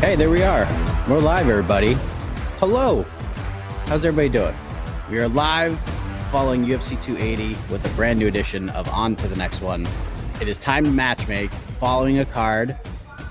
Hey, there we are. We're live, everybody. Hello. How's everybody doing? We are live following UFC 280 with a brand new edition of On to the Next One. It is time to matchmake following a card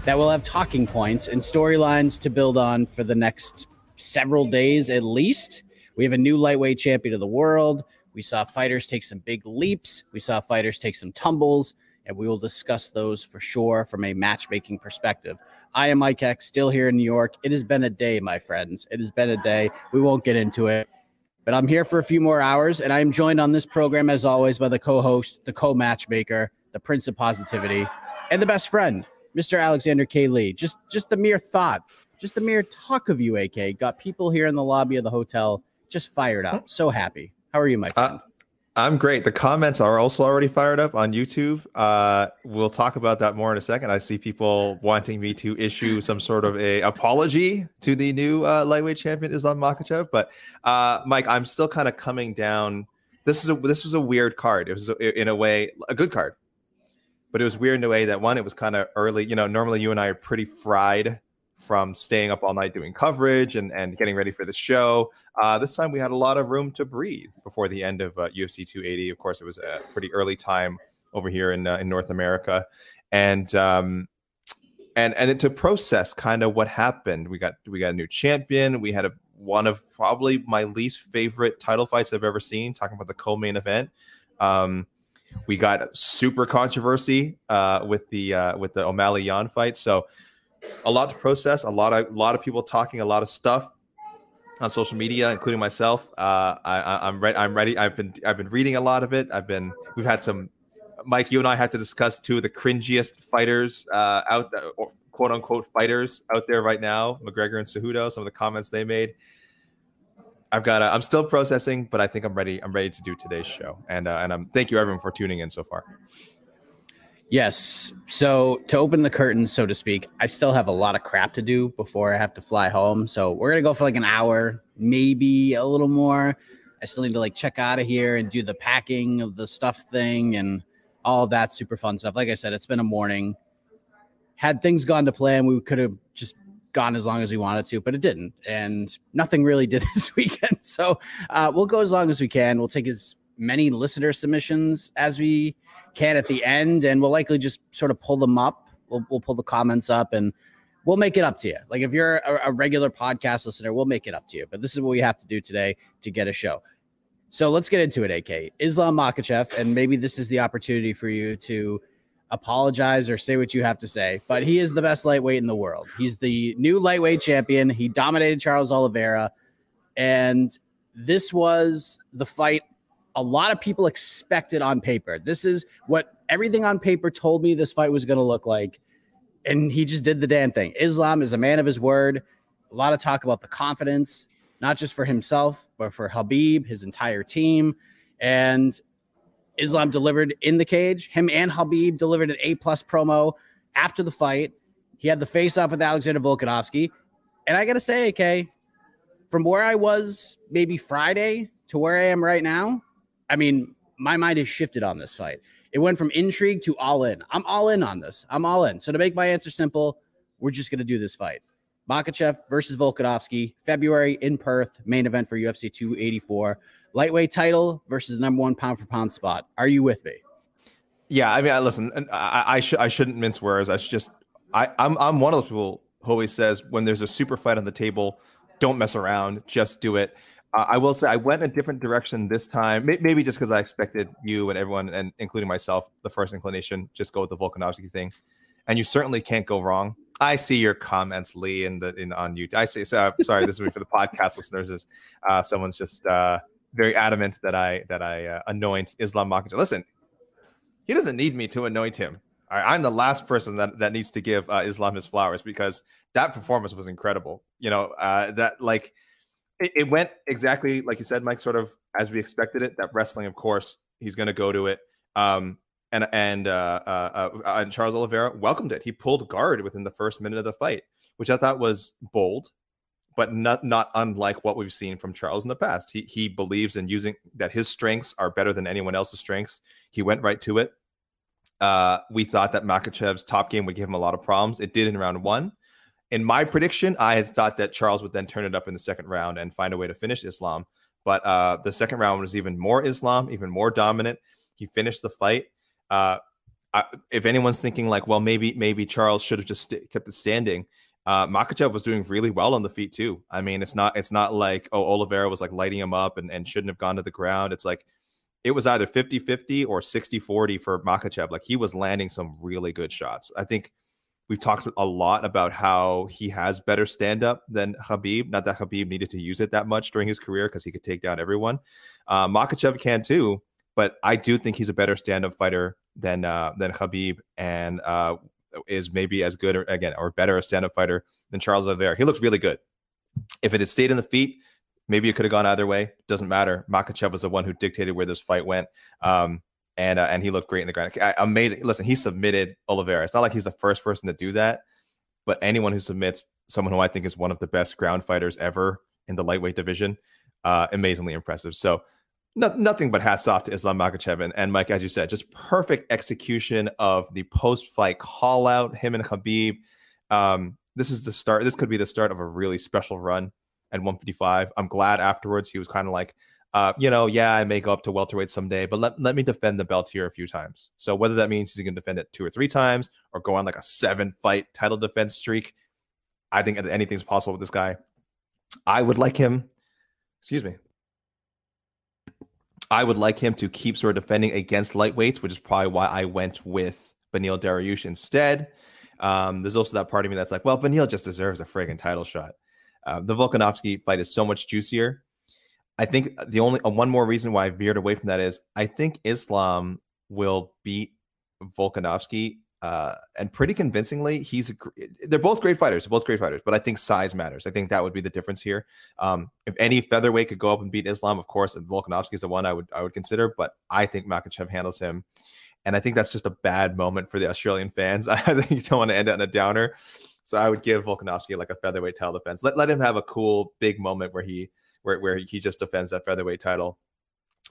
that will have talking points and storylines to build on for the next several days at least. We have a new lightweight champion of the world. We saw fighters take some big leaps. We saw fighters take some tumbles and we will discuss those for sure from a matchmaking perspective. I am Mike Heck, still here in New York. It has been a day, my friends. It has been a day. We won't get into it, but I'm here for a few more hours, and I am joined on this program, as always, by the co host, the co matchmaker, the prince of positivity, and the best friend, Mr. Alexander K. Lee. Just, just the mere thought, just the mere talk of you, AK, got people here in the lobby of the hotel just fired up. So happy. How are you, my friend? Uh, I'm great. The comments are also already fired up on YouTube. Uh, we'll talk about that more in a second. I see people wanting me to issue some sort of a apology to the new uh, lightweight champion Islam Makhachev. But uh, Mike, I'm still kind of coming down. This is a this was a weird card. It was in a way a good card, but it was weird in a way that one, it was kind of early. You know, normally you and I are pretty fried from staying up all night doing coverage and, and getting ready for the show. Uh, this time we had a lot of room to breathe before the end of uh, UFC 280. Of course, it was a pretty early time over here in uh, in North America, and um, and and to process kind of what happened. We got we got a new champion. We had a one of probably my least favorite title fights I've ever seen. Talking about the co-main event. Um, we got super controversy uh, with the uh, with the O'Malley Yan fight. So a lot to process. A lot of a lot of people talking a lot of stuff on social media, including myself. Uh, I, am ready. I'm ready. I've been I've been reading a lot of it. I've been we've had some. Mike, you and I had to discuss two of the cringiest fighters uh, out, there, quote unquote fighters out there right now, McGregor and Cejudo. Some of the comments they made. I've got. i am still processing, but I think I'm ready. I'm ready to do today's show, and uh, and I'm thank you everyone for tuning in so far. Yes. So to open the curtains, so to speak, I still have a lot of crap to do before I have to fly home. So we're gonna go for like an hour, maybe a little more. I still need to like check out of here and do the packing of the stuff thing and all that super fun stuff. Like I said, it's been a morning. Had things gone to plan, we could have just gone as long as we wanted to, but it didn't. And nothing really did this weekend. So uh, we'll go as long as we can. We'll take as many listener submissions as we can at the end, and we'll likely just sort of pull them up. We'll, we'll pull the comments up and we'll make it up to you. Like if you're a, a, regular podcast listener, we'll make it up to you. But this is what we have to do today to get a show. So let's get into it, AK. Islam Makhachev, and maybe this is the opportunity for you to apologize or say what you have to say, but he is the best lightweight in the world. He's the new lightweight champion. He dominated Charles Oliveira. And this was the fight a lot of people expected on paper. This is what everything on paper told me this fight was going to look like. And he just did the damn thing. Islam is a man of his word. A lot of talk about the confidence, not just for himself, but for Khabib, his entire team. And Islam delivered in the cage. Him and Khabib delivered an A plus promo after the fight. He had the face off with Alexander Volkanovski. And I got to say, AK, from where I was maybe Friday to where I am right now, I mean, my mind has shifted on this fight. It went from intrigue to all in. I'm all in on this. I'm all in. So to make my answer simple, we're just going to do this fight. Makhachev versus Volkanovski, February in Perth, main event for UFC 284. Lightweight title versus the number one pound for pound spot. Are you with me? Yeah, I mean, I listen. I, I should I shouldn't mince words. I should just I I'm I'm one of those people who always says when there's a super fight on the table, don't mess around, just do it. Uh, I will say I went a different direction this time, maybe just because I expected you and everyone, and including myself, the first inclination, just go with the Volkanovski thing. And you certainly can't go wrong. I see your comments, Lee, in the in on YouTube. I see. So sorry, this is for the podcast listeners. Is uh, someone's just uh, very adamant that I that I uh, anoint Islam Makhachev. Listen, he doesn't need me to anoint him. I, am the last person that that needs to give uh, Islam his flowers because that performance was incredible. You know uh, that like it, it, went exactly like you said, Mike, sort of as we expected it. That wrestling, of course, he's going to go to it. Um, and and uh, uh, uh, and Charles Oliveira welcomed it. He pulled guard within the first minute of the fight, which I thought was bold, but not not unlike what we've seen from Charles in the past. He he believes in using that his strengths are better than anyone else's strengths. He went right to it. Uh, we thought that Makhachev's top game would give him a lot of problems. It did in round one in my prediction, I had thought that Charles would then turn it up in the second round and find a way to finish Islam. But uh, the second round was even more Islam, even more dominant. He finished the fight. Uh, I, if anyone's thinking like, well, maybe maybe Charles should have just st- kept it standing. Uh, Makhachev was doing really well on the feet too. I mean, it's not it's not like oh Oliveira was like lighting him up and, and shouldn't have gone to the ground. It's like it was either 50-50 or 60-40 for Makhachev. Like he was landing some really good shots. I think We've talked a lot about how he has better stand up than Khabib. Not that Khabib needed to use it that much during his career because he could take down everyone. Uh, Makhachev can too, but I do think he's a better stand up fighter than uh, than Khabib and uh, is maybe as good or again or better a stand up fighter than Charles Oliveira. He looks really good. If it had stayed in the feet, maybe it could have gone either way. Doesn't matter. Makhachev was the one who dictated where this fight went. Um, and uh, and he looked great in the ground. Amazing. Listen, he submitted Oliveira. It's not like he's the first person to do that, but anyone who submits someone who I think is one of the best ground fighters ever in the lightweight division, uh, amazingly impressive. So. No, nothing but hats off to Islam Makhachev and, and Mike, as you said, just perfect execution of the post-fight call out. Him and Khabib. Um, this is the start. This could be the start of a really special run at 155. I'm glad afterwards he was kind of like, uh, you know, yeah, I may go up to welterweight someday, but let, let me defend the belt here a few times. So whether that means he's going to defend it two or three times or go on like a seven fight title defense streak, I think anything's possible with this guy. I would like him, excuse me. I would like him to keep sort of defending against lightweights, which is probably why I went with Beneil Dariush instead. Um, there's also that part of me that's like, well, Beneil just deserves a friggin' title shot. Uh, the Volkanovski fight is so much juicier I think the only uh, one more reason why I veered away from that is I think Islam will beat Volkanovski uh, and pretty convincingly. He's a, they're both great fighters, both great fighters, but I think size matters. I think that would be the difference here. Um, if any featherweight could go up and beat Islam, of course, Volkanovski is the one I would I would consider, but I think Makhachev handles him. And I think that's just a bad moment for the Australian fans. I think you don't want to end on a downer. So I would give Volkanovski like a featherweight title defense. Let, let him have a cool big moment where he where, where he just defends that featherweight title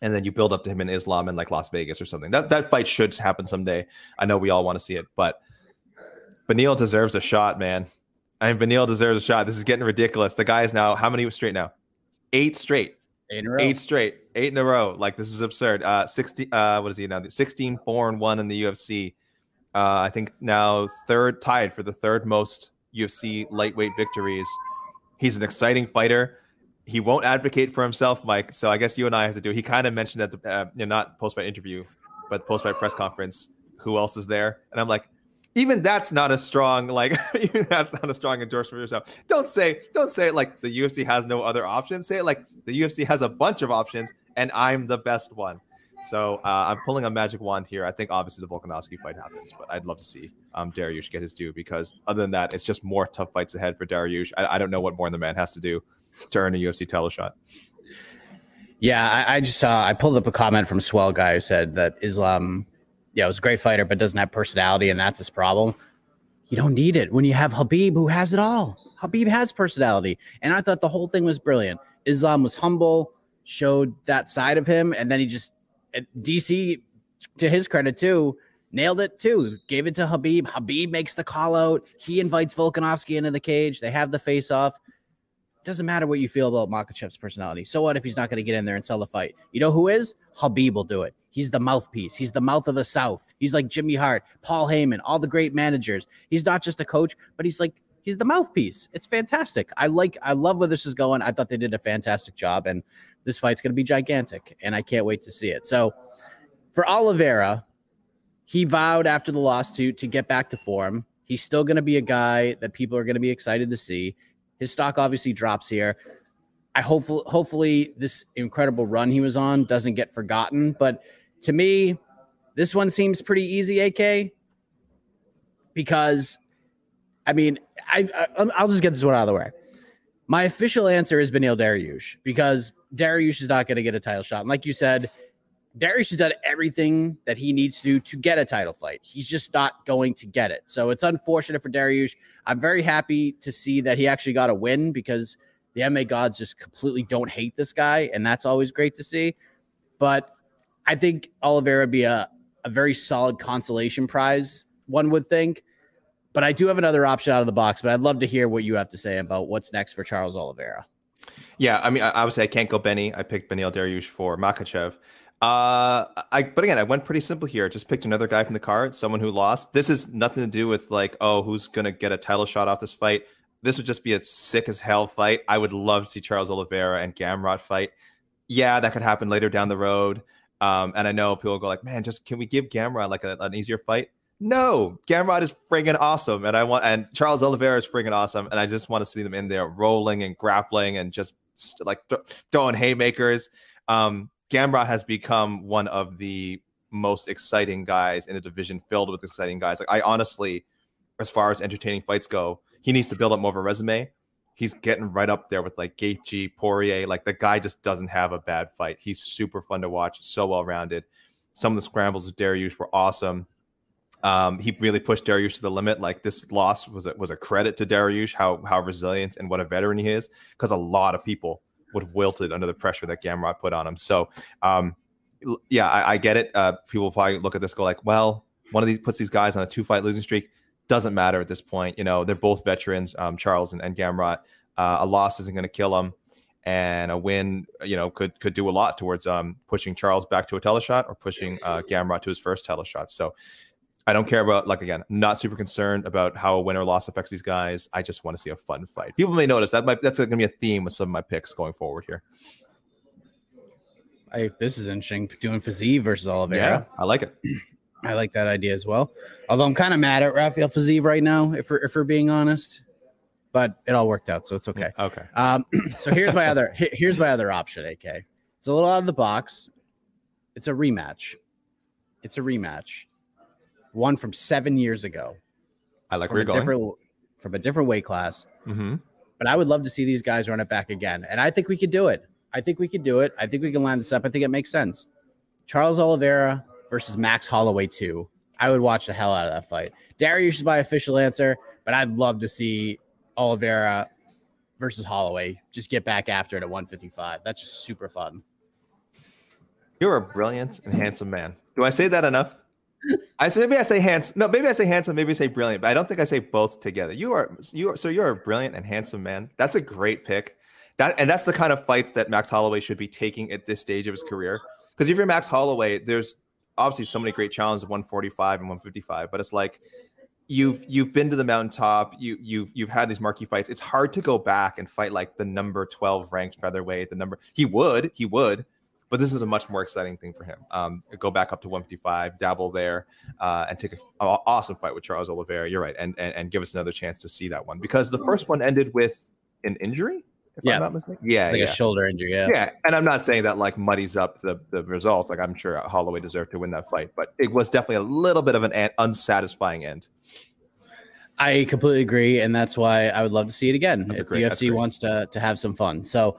and then you build up to him in Islam in like Las Vegas or something. That that fight should happen someday. I know we all want to see it, but Beneil deserves a shot, man. I mean, Beneil deserves a shot. This is getting ridiculous. The guy is now how many straight now? Eight straight. Eight in a row. Eight straight. Eight in a row. Like this is absurd. Uh, sixty. Uh, what is he now? Sixteen, four, and one in the UFC. Uh, I think now third tied for the third most UFC lightweight victories. He's an exciting fighter he won't advocate for himself, Mike. So I guess you and I have to do. He kind of mentioned at the uh, not post fight interview, but post fight press conference, who else is there, and I'm like, even that's not a strong like that's not a strong endorsement for yourself. Don't say don't say it like the UFC has no other options. Say it like the UFC has a bunch of options and I'm the best one. So uh, I'm pulling a magic wand here. I think obviously the Volkanovski fight happens, but I'd love to see um, Dariush get his due because other than that, it's just more tough fights ahead for Dariush. I, I don't know what more the man has to do to earn a UFC title shot. Yeah, I, I just saw. I pulled up a comment from Swell guy who said that Islam, yeah, was a great fighter, but doesn't have personality, and that's his problem. You don't need it when you have Khabib who has it all. Khabib has personality, and I thought the whole thing was brilliant. Islam was humble, showed that side of him, and then he just DC, to his credit too, nailed it too. Gave it to Khabib. Khabib makes the call out. He invites Volkanovski into the cage. They have the face off. Doesn't matter what you feel about Makhachev's personality. So what if he's not going to get in there and sell the fight? You know who is? Khabib will do it. He's the mouthpiece. He's the mouth of the South. He's like Jimmy Hart, Paul Heyman, all the great managers. He's not just a coach, but he's like he's the mouthpiece. It's fantastic. I like I love where this is going. I thought they did a fantastic job and this fight's going to be gigantic, and I can't wait to see it. So for Oliveira, he vowed after the loss to to get back to form. He's still going to be a guy that people are going to be excited to see. His stock obviously drops here. I hopefully hopefully this incredible run he was on doesn't get forgotten. But to me, this one seems pretty easy, AK, because I mean, I, I um, will just get this one out of the way. My official answer is Beneil Dariush because Dariush is not going to get a title shot. And like you said, Dariush has done everything that he needs to do to get a title fight. He's just not going to get it. So it's unfortunate for Dariush. I'm very happy to see that he actually got a win because the MMA gods just completely don't hate this guy. And that's always great to see. But I think Oliveira would be a, a very solid consolation prize, one would think. But I do have another option out of the box, but I'd love to hear what you have to say about what's next for Charles Oliveira. Yeah, I mean, obviously, I can't go Benny. I picked Beneil Dariush for Makhachev. Uh, I but again, I went pretty simple here. Just picked another guy from the card, someone who lost. This is nothing to do with like, oh, who's gonna get a title shot off this fight. This would just be a sick as hell fight. I would love to see Charles Oliveira and Gamrot fight. Yeah, that could happen later down the road. Um, and I know people go like, man, just can we give Gamrot like a, an easier fight? No, Gamrot is friggin' awesome, and I want and Charles Oliveira is friggin' awesome, and I just want to see them in there rolling and grappling and just like th- throwing haymakers. Um, Gamrot has become one of the most exciting guys in a division filled with exciting guys. Like I honestly, as far as entertaining fights go, he needs to build up more of a resume. He's getting right up there with like Gaethje, Poirier. Like the guy just doesn't have a bad fight. He's super fun to watch, so well rounded. Some of the scrambles with Dariush were awesome. Um, he really pushed Dariush to the limit. Like this loss was a, was a credit to Dariush, how how resilient and what a veteran he is, because a lot of people would have wilted under the pressure that Gamrot put on him. So, um, yeah, I, I get it. Uh, people probably look at this go like, well, one of these puts these guys on a two fight losing streak. Doesn't matter at this point. You know, they're both veterans, um, Charles and, and Gamrot. Uh, a loss isn't going to kill them and a win, you know, could could do a lot towards um, pushing Charles back to a teleshot or pushing uh, Gamrot to his first teleshot. So I don't care about like again, not super concerned about how a win or loss affects these guys. I just want to see a fun fight. People may notice that might, that's going to be a theme with some of my picks going forward here. I this is interesting. Doing Fiziev versus Oliveira. Yeah, I like it. I like that idea as well. Although I'm kind of mad at Rafael Fiziev right now, if we're if we're being honest. But it all worked out, so it's okay. Okay. Um, so here's my other here's my other option. AK. It's a little out of the box. It's a rematch. It's a rematch one from seven years ago. I like where you're going. Different, from a different weight class. Mm-hmm. But I would love to see these guys run it back again. And I think we could do it. I think we could do it. I think we can line this up. I think it makes sense. Charles Oliveira versus Max Holloway 2. I would watch the hell out of that fight. Dariush is my official answer, but I'd love to see Oliveira versus Holloway just get back after it at 155. That's just super fun. You're a brilliant and handsome man. Do I say that enough? I say maybe I say handsome. No, maybe I say handsome. Maybe I say brilliant. But I don't think I say both together. You are you are so you're a brilliant and handsome man. That's a great pick. That and that's the kind of fights that Max Holloway should be taking at this stage of his career. Because if you're Max Holloway, there's obviously so many great challenges of 145 and 155, but it's like you've you've been to the mountaintop. You you've you've had these marquee fights. It's hard to go back and fight like the number 12 ranked featherweight. The number he would he would but this is a much more exciting thing for him. Um, go back up to 155, dabble there, uh, and take an awesome fight with Charles Oliveira. You're right, and, and and give us another chance to see that one because the first one ended with an injury. If yeah. I'm not mistaken. Yeah, it's like yeah. a shoulder injury. Yeah, yeah, and I'm not saying that like muddies up the the results. Like I'm sure Holloway deserved to win that fight, but it was definitely a little bit of an unsatisfying end. I completely agree, and that's why I would love to see it again that's if great, the UFC wants to to have some fun. So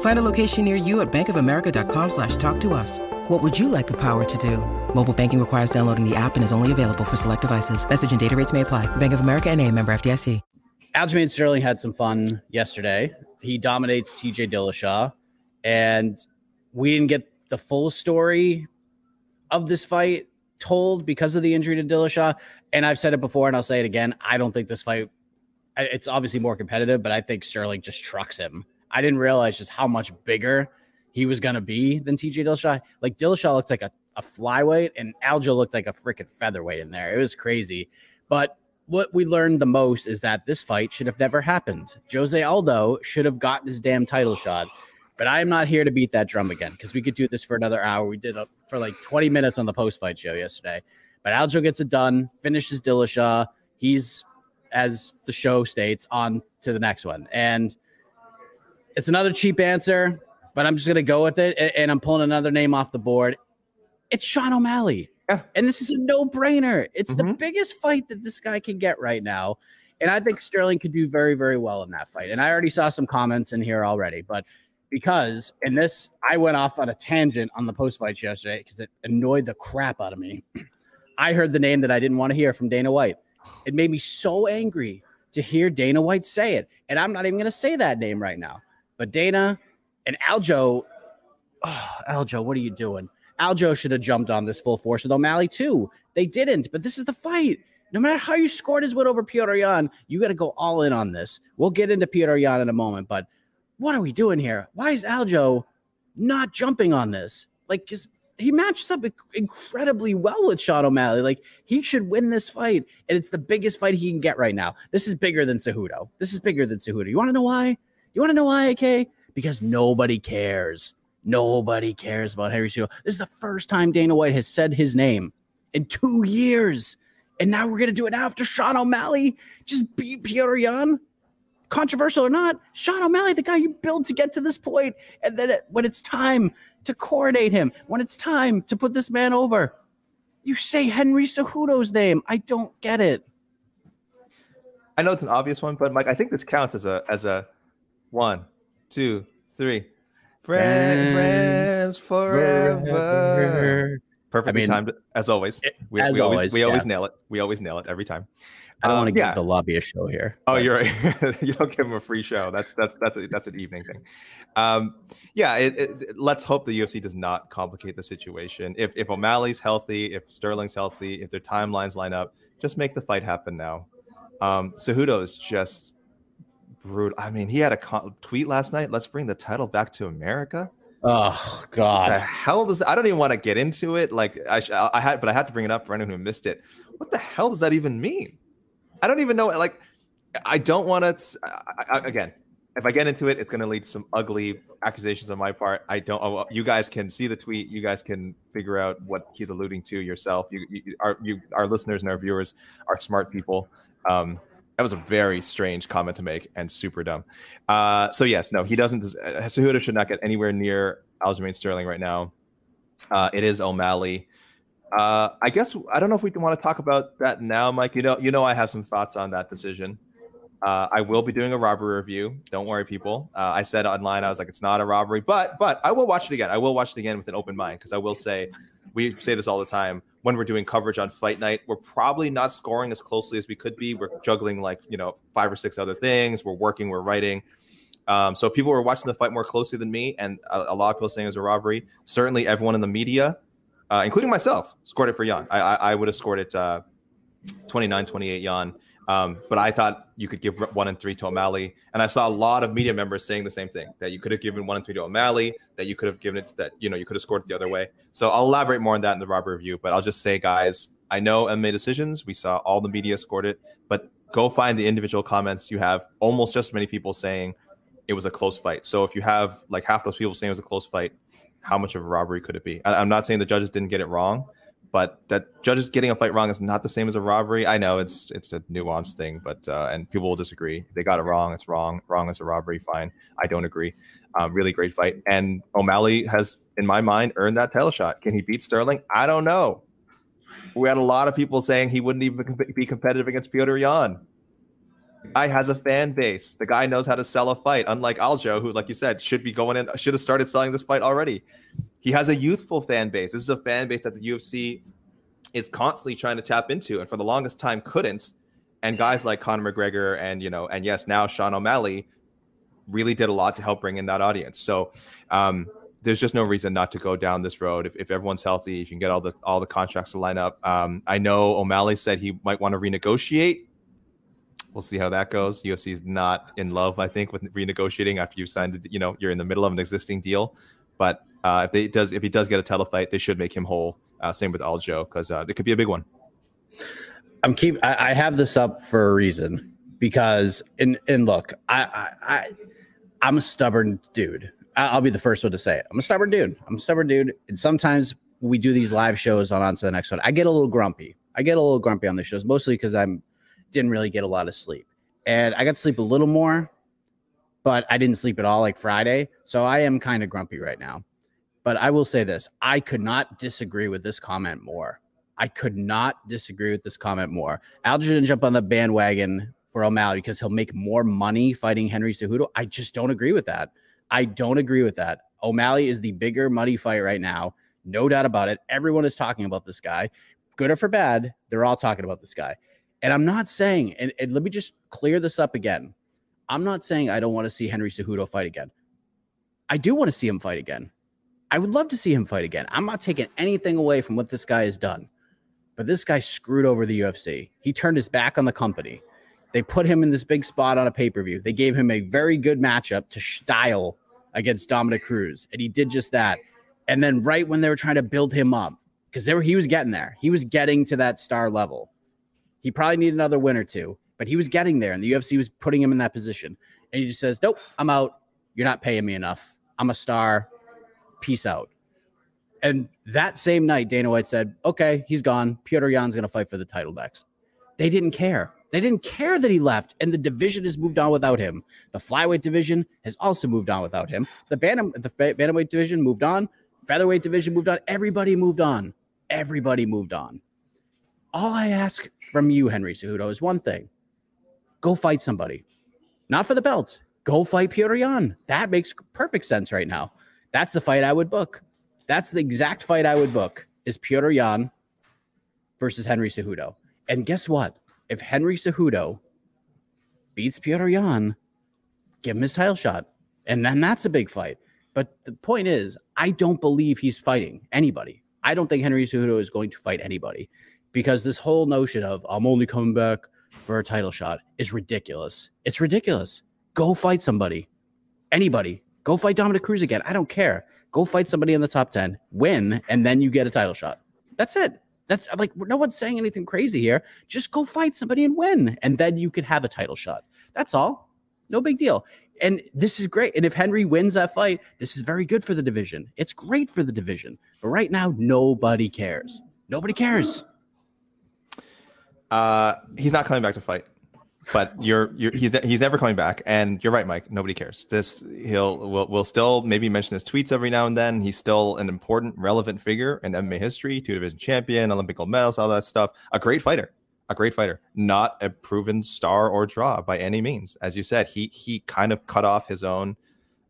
Find a location near you at bankofamerica.com slash talk to us. What would you like the power to do? Mobile banking requires downloading the app and is only available for select devices. Message and data rates may apply. Bank of America and a member FDIC. Aljamain Sterling had some fun yesterday. He dominates TJ Dillashaw, and we didn't get the full story of this fight told because of the injury to Dillashaw. And I've said it before, and I'll say it again. I don't think this fight. It's obviously more competitive, but I think Sterling just trucks him. I didn't realize just how much bigger he was going to be than TJ Dillashaw. Like Dillashaw looked like a, a flyweight and Aljo looked like a freaking featherweight in there. It was crazy. But what we learned the most is that this fight should have never happened. Jose Aldo should have gotten his damn title shot. But I am not here to beat that drum again because we could do this for another hour. We did it for like 20 minutes on the post fight show yesterday. But Aljo gets it done, finishes Dillashaw. He's, as the show states, on to the next one. And it's another cheap answer but I'm just going to go with it. And I'm pulling another name off the board. It's Sean O'Malley. Yeah. And this is a no brainer. It's mm-hmm. the biggest fight that this guy can get right now. And I think Sterling could do very, very well in that fight. And I already saw some comments in here already, but because, and this, I went off on a tangent on the post fight yesterday because it annoyed the crap out of me. I heard the name that I didn't want to hear from Dana White. It made me so angry to hear Dana White say it. And I'm not even going to say that name right now. But Dana, and Aljo, oh, Aljo, what are you doing? Aljo should have jumped on this full force with O'Malley too. They didn't, but this is the fight. No matter how you scored his win over Petr Yan, you got to go all in on this. We'll get into Petr Yan in a moment, but what are we doing here? Why is Aljo not jumping on this? Like, he matches up incredibly well with Sean O'Malley. Like, he should win this fight, and it's the biggest fight he can get right now. This is bigger than Cejudo. This is bigger than Cejudo. You want to know why? You want to know why, AK? because nobody cares. Nobody cares about Henry Cejudo. This is the first time Dana White has said his name in two years. And now we're going to do it after Sean O'Malley just beat Petr Yan. Controversial or not, Sean O'Malley, the guy you built to get to this point, and then it, when it's time to coordinate him, when it's time to put this man over, you say Henry Cejudo's name. I don't get it. I know it's an obvious one, but Mike, I think this counts as a as a one, two, three. Friends, friends forever. forever. Perfectly I mean, timed as always. We, as we always, always, we yeah. always nail it. We always nail it every time. I don't um, want to yeah. give the lobby a show here. Oh, but. you're right. you don't give them a free show. That's that's that's a, that's an evening thing. Um, yeah. It, it, let's hope the UFC does not complicate the situation. If if O'Malley's healthy, if Sterling's healthy, if their timelines line up, just make the fight happen now. Um, Cejudo is just brutal. I mean, he had a tweet last night. Let's bring the title back to America. Oh What the God. hell does I don't even want to get into it. Like I, sh- I had, but I had to bring it up for anyone who missed it. What the hell does that even mean? I don't even know. Like, I don't want to. I, I, again, if I get into it, it's going to lead to some ugly accusations on my part. I don't. oh, You guys can see the tweet. You guys can figure out what he's alluding to yourself. You, you our, you, our listeners and our viewers are smart people. Um, that was a very strange comment to make and super dumb. Uh, so yes, no, he doesn't. Uh, Cejudo should not get anywhere near Aljamain Sterling right now. Uh, it is O'Malley. Uh, I guess I don't know if we want to talk about that now, Mike. You know, you know, I have some thoughts on that decision. Uh, I will be doing a robbery review. Don't worry, people. Uh, I said online, I was like, it's not a robbery, but but I will watch it again. I will watch it again with an open mind because I will say, we say this all the time when we're doing coverage on fight night. We're probably not scoring as closely as we could be. We're juggling like you know five or six other things. We're working. We're writing. Um, so people were watching the fight more closely than me, and a, a lot of people saying it was a robbery. Certainly, everyone in the media, uh, including myself, scored it for Yan. I, I, I would have scored it uh, 29 28 Yan. Um, but I thought you could give one and three to O'Malley. And I saw a lot of media members saying the same thing that you could have given one and three to O'Malley, that you could have given it to that, you know, you could have scored it the other way. So I'll elaborate more on that in the robbery review. But I'll just say, guys, I know MMA decisions. We saw all the media scored it, but go find the individual comments. You have almost just as many people saying it was a close fight. So if you have like half those people saying it was a close fight, how much of a robbery could it be? I- I'm not saying the judges didn't get it wrong, but that judges getting a fight wrong is not the same as a robbery. I know it's it's a nuanced thing, but uh, and people will disagree. They got it wrong, it's wrong. Wrong is a robbery. Fine. I don't agree. Um, really great fight, and O'Malley has, in my mind, earned that title shot. Can he beat Sterling? I don't know. We had a lot of people saying he wouldn't even be competitive against Piotr Yan. The guy has a fan base. The guy knows how to sell a fight, unlike Aljo, who, like you said, should be going in, should have started selling this fight already. He has a youthful fan base. This is a fan base that the UFC is constantly trying to tap into, and for the longest time couldn't. And guys like Conor McGregor and you know, and yes, now Sean O'Malley really did a lot to help bring in that audience. So um, there's just no reason not to go down this road. If, if everyone's healthy, if you can get all the all the contracts to line up. Um, I know O'Malley said he might want to renegotiate. We'll see how that goes. UFC is not in love, I think, with renegotiating after you've signed. You know, you're in the middle of an existing deal. But uh, if they does if he does get a title fight, they should make him whole. Uh, same with Aljo because uh, it could be a big one. I'm keep. I, I have this up for a reason because and and look, I I, I I'm a stubborn dude. I'll be the first one to say it. I'm a stubborn dude. I'm a stubborn dude, and sometimes we do these live shows on on to the next one. I get a little grumpy. I get a little grumpy on the shows, mostly because I'm didn't really get a lot of sleep, and I got to sleep a little more, but I didn't sleep at all like Friday, so I am kind of grumpy right now. But I will say this: I could not disagree with this comment more. I could not disagree with this comment more. Aljo didn't jump on the bandwagon for O'Malley because he'll make more money fighting Henry Cejudo. I just don't agree with that. I don't agree with that. O'Malley is the bigger money fight right now. No doubt about it. Everyone is talking about this guy. Good or for bad, they're all talking about this guy. And I'm not saying, and, and let me just clear this up again. I'm not saying I don't want to see Henry Cejudo fight again. I do want to see him fight again. I would love to see him fight again. I'm not taking anything away from what this guy has done. But this guy screwed over the UFC. He turned his back on the company. They put him in this big spot on a pay per view. They gave him a very good matchup to style against Dominick Cruz, and he did just that. And then, right when they were trying to build him up, because he was getting there. He was getting to that star level. He probably needed another win or two, but he was getting there, and the UFC was putting him in that position. And he just says, "Nope, I'm out. You're not paying me enough. I'm a star. Peace out." And that same night, Dana White said, okay, he's gone. Piotr Yan's going to fight for the title next. They didn't care. They didn't care that he left, and the division has moved on without him. The flyweight division has also moved on without him. The bantam, the bantamweight division moved on. Featherweight division moved on. Everybody moved on. Everybody moved on. All I ask from you, Henry Cejudo, is one thing: go fight somebody, not for the belt. Go fight Piotr Yan. That makes perfect sense right now. That's the fight I would book. That's the exact fight I would book is Piotr Yan versus Henry Cejudo. And guess what? If Henry Cejudo beats Piotr Yan, give him his title shot. And then that's a big fight. But the point is, I don't believe he's fighting anybody. I don't think Henry Cejudo is going to fight anybody because this whole notion of I'm only coming back for a title shot is ridiculous. It's ridiculous. go fight somebody, anybody. Go fight Dominick Cruz again. I don't care. Go fight somebody in the top 10, win, and then you get a title shot. That's it. That's like no one's saying anything crazy here. Just go fight somebody and win, and then you could have a title shot. That's all. No big deal. And this is great. And if Henry wins that fight, this is very good for the division. It's great for the division. But right now, nobody cares. Nobody cares. Uh, he's not coming back to fight but you're, you're he's he's never coming back. And you're right mike nobody cares. This he'll will will still maybe mention his tweets every now and then. He's still an important relevant figure in mma history two division champion olympic gold medals all that stuff. A great fighter a great fighter. Not a proven star or draw by any means. As you said he he kind of cut off his own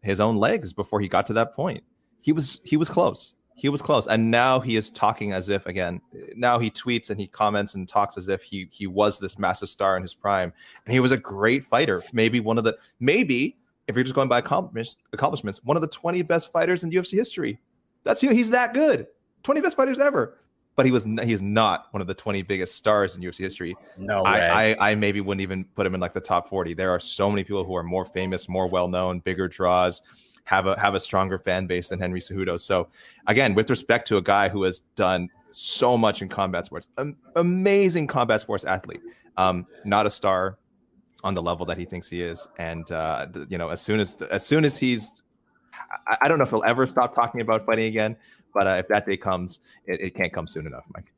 his own legs before he got to that point. He was he was close he was close. And now he is talking as if again now he tweets and he comments and talks as if he he was this massive star in his prime. And he was a great fighter. Maybe one of the maybe if you're just going by accomplishments one of the 20 best fighters in UFC history. That's you. He's that good. 20 best fighters ever. But he was he is not one of the 20 biggest stars in UFC history. No way. I, I, I maybe wouldn't even put him in like the top 40. There are so many people who are more famous, more well known, bigger draws have a have a stronger fan base than Henry Cejudo. So again, with respect to a guy who has done so much in combat sports, um, amazing combat sports athlete, um, not a star on the level that he thinks he is, and uh, you know, as soon as as soon as he's, I, I, don't know if he'll ever stop talking about fighting again, but uh, if that day comes, it, it can't come soon enough, Mike.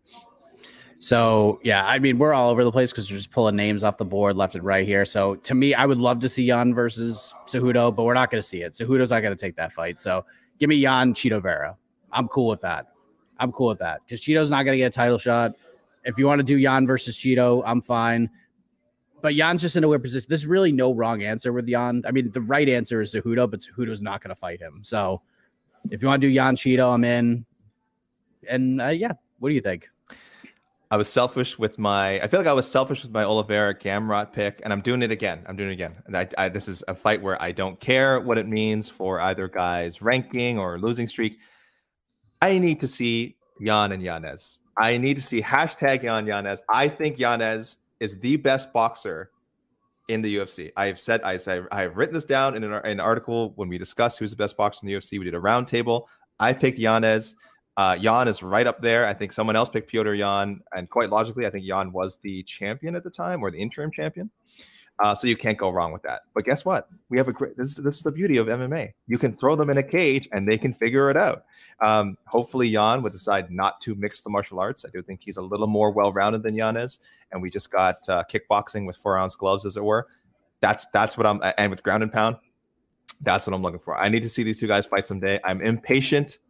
So yeah, I mean we're all over the place because we're just pulling names off the board left and right here. So to me, I would love to see Yan versus Cejudo, but we're not going to see it. Cejudo's not going to take that fight. So give me Yan Chito Vera. I'm cool with that. I'm cool with that because Chito's not going to get a title shot. If you want to do Yan versus Chito, I'm fine. But Yan's just in a weird position. There's really no wrong answer with Yan. I mean, the right answer is Cejudo, but Cejudo's not going to fight him. So if you want to do Yan Chito, I'm in. And uh, yeah, what do you think? I was selfish with my. I feel like I was selfish with my Oliveira Gamrot pick, and I'm doing it again. I'm doing it again. And I, I, this is a fight where I don't care what it means for either guy's ranking or losing streak. I need to see Yan and Yanez. I need to see hashtag Yan Yanez. I think Yanez is the best boxer in the UFC. I have said I say I have written this down in an, an article when we discussed who's the best boxer in the UFC. We did a roundtable. I picked Yanez. Uh, Yan is right up there. I think someone else picked Petr Yan, and quite logically, I think Yan was the champion at the time or the interim champion. Uh, so you can't go wrong with that. But guess what? We have a great. This, this is the beauty of MMA. You can throw them in a cage and they can figure it out. Um, hopefully, Yan would decide not to mix the martial arts. I do think he's a little more well-rounded than Yan is, and we just got uh, kickboxing with four-ounce gloves, as it were. That's that's what I'm and with ground and pound. That's what I'm looking for. I need to see these two guys fight someday. I'm impatient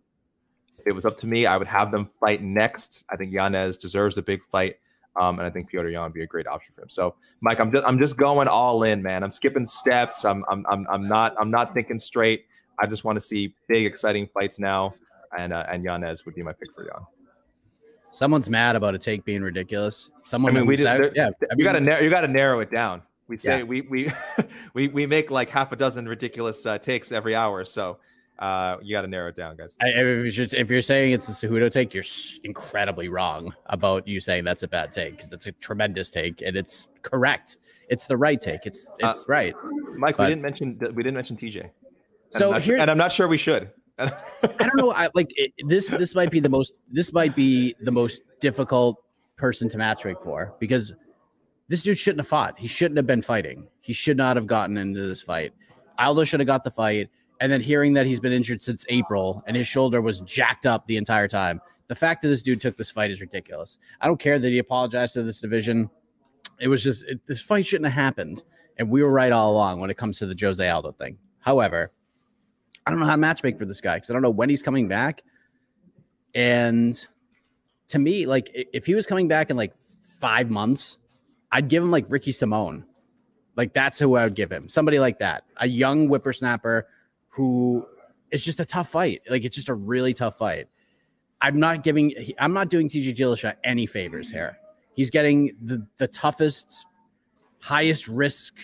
it was up to me, I would have them fight next. I think Yanez deserves a big fight. Um, and I think Piotr Yan would be a great option for him. So, Mike, I'm just I'm just going all in, man. I'm skipping steps. I'm I'm I'm, I'm not I'm not thinking straight. I just want to see big, exciting fights now, and uh, and Yanez would be my pick for Yan. Someone's mad about a take being ridiculous. Someone, I mean, we did, there, yeah, I mean, you got to narrow, you got to narrow it down. We say yeah. we we we we make like half a dozen ridiculous uh, takes every hour, so uh, you got to narrow it down, guys. I, if, you're, if, you're, saying it's a Cejudo take, you're incredibly wrong about you saying that's a bad take because that's a tremendous take and it's correct. It's the right take. It's uh, it's uh, right. Mike, but, we didn't mention we didn't mention TJ. And so I'm here, sure, and I'm not sure we should. I don't know. I like it, this. This might be the most. This might be the most difficult person to matchmake for because this dude shouldn't have fought. He shouldn't have been fighting. He should not have gotten into this fight. Aldo should have got the fight and then hearing that he's been injured since April and his shoulder was jacked up the entire time. The fact that this dude took this fight is ridiculous. I don't care that he apologized to this division. It was just it, this fight shouldn't have happened, and we were right all along when it comes to the Jose Aldo thing. However, I don't know how to matchmake for this guy because I don't know when he's coming back. And to me, like if he was coming back in like five months, I'd give him like Ricky Simón. Like that's who I would give him. Somebody like that, a young whippersnapper who is just a tough fight. Like it's just a really tough fight. I'm not giving I'm not doing TJ Dillashaw any favors here. He's getting the the toughest, highest risk,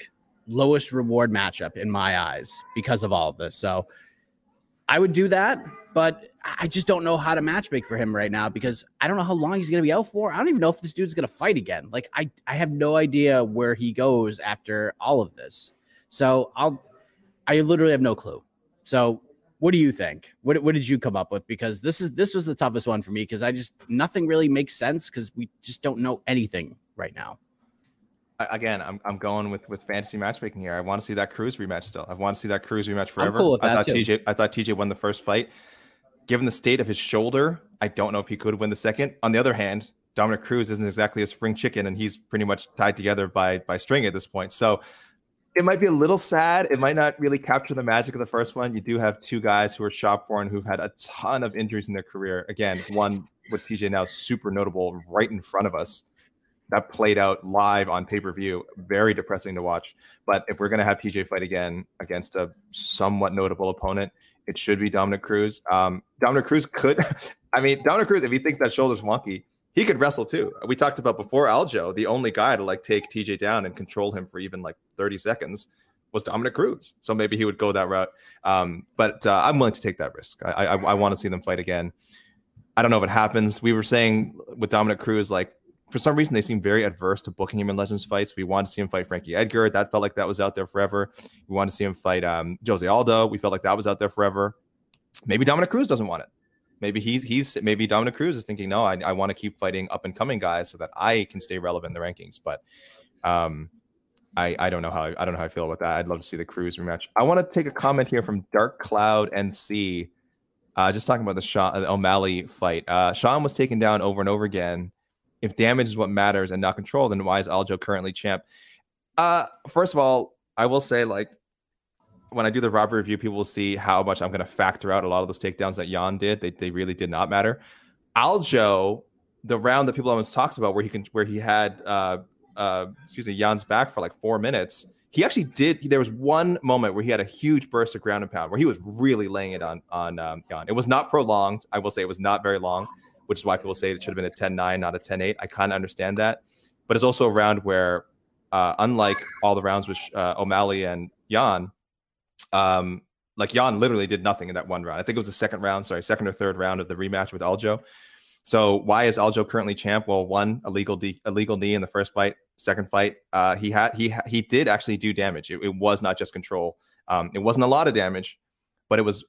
lowest reward matchup in my eyes because of all of this. So I would do that, but I just don't know how to matchmake for him right now because I don't know how long he's going to be out for. I don't even know if this dude's going to fight again. Like I I have no idea where he goes after all of this. So I'll, I literally have no clue. So what do you think? What, what did you come up with? Because this is this was the toughest one for me because I just nothing really makes sense because we just don't know anything right now. Again, I'm, I'm going with with fantasy matchmaking here. I want to see that Cruz rematch still. I want to see that Cruz rematch forever. Cool I thought too. TJ I thought TJ won the first fight. Given the state of his shoulder, I don't know if he could win the second. On the other hand, Dominick Cruz isn't exactly a spring chicken, and he's pretty much tied together by by string at this point. So it might be a little sad. It might not really capture the magic of the first one. You do have two guys who are shop born who've had a ton of injuries in their career. Again, one with TJ now super notable right in front of us. That played out live on pay per view. Very depressing to watch. But if we're going to have TJ fight again against a somewhat notable opponent, it should be Dominick Cruz. Um, Dominick Cruz could, I mean, Dominick Cruz, if he thinks that shoulder's wonky, he could wrestle too. We talked about before Aljo, the only guy to like take TJ down and control him for even like 30 seconds was Dominick Cruz. So maybe he would go that route. Um, but uh, I'm willing to take that risk. I, I, I want to see them fight again. I don't know if it happens. We were saying with Dominick Cruz, like for some reason they seem very adverse to booking him in Legends fights. We wanted to see him fight Frankie Edgar. That felt like that was out there forever. We wanted to see him fight um, Jose Aldo. We felt like that was out there forever. Maybe Dominick Cruz doesn't want it. Maybe he's he's maybe Dominick Cruz is thinking, no, I, I want to keep fighting up and coming guys so that I can stay relevant in the rankings. But um, I I don't know how I don't know how I feel about that. I'd love to see the Cruz rematch. I want to take a comment here from Dark Cloud NC. Uh, just talking about the Sean the O'Malley fight. Uh, Sean was taken down over and over again. If damage is what matters and not control, then why is Aljo currently champ? Uh, first of all, I will say like when I do the robbery review, people will see how much I'm going to factor out a lot of those takedowns that Yan did. They, they really did not matter. Aljo, the round that people always talks about where he can where he had uh uh excuse me Yan's back for like four minutes. He actually did. There was one moment where he had a huge burst of ground and pound where he was really laying it on on um, Yan. It was not prolonged. I will say it was not very long, which is why people say it should have been a 10-9, not a 10-8. I kind of understand that, but it's also a round where, uh, unlike all the rounds with uh, O'Malley and Yan, um, like Yan literally did nothing in that one round. I think it was the second round, sorry, second or third round of the rematch with Aljo. So why is Aljo currently champ? Well, one illegal de- illegal knee in the first fight. Second fight, uh, he had he he did actually do damage. It, it was not just control. Um, it wasn't a lot of damage, but it was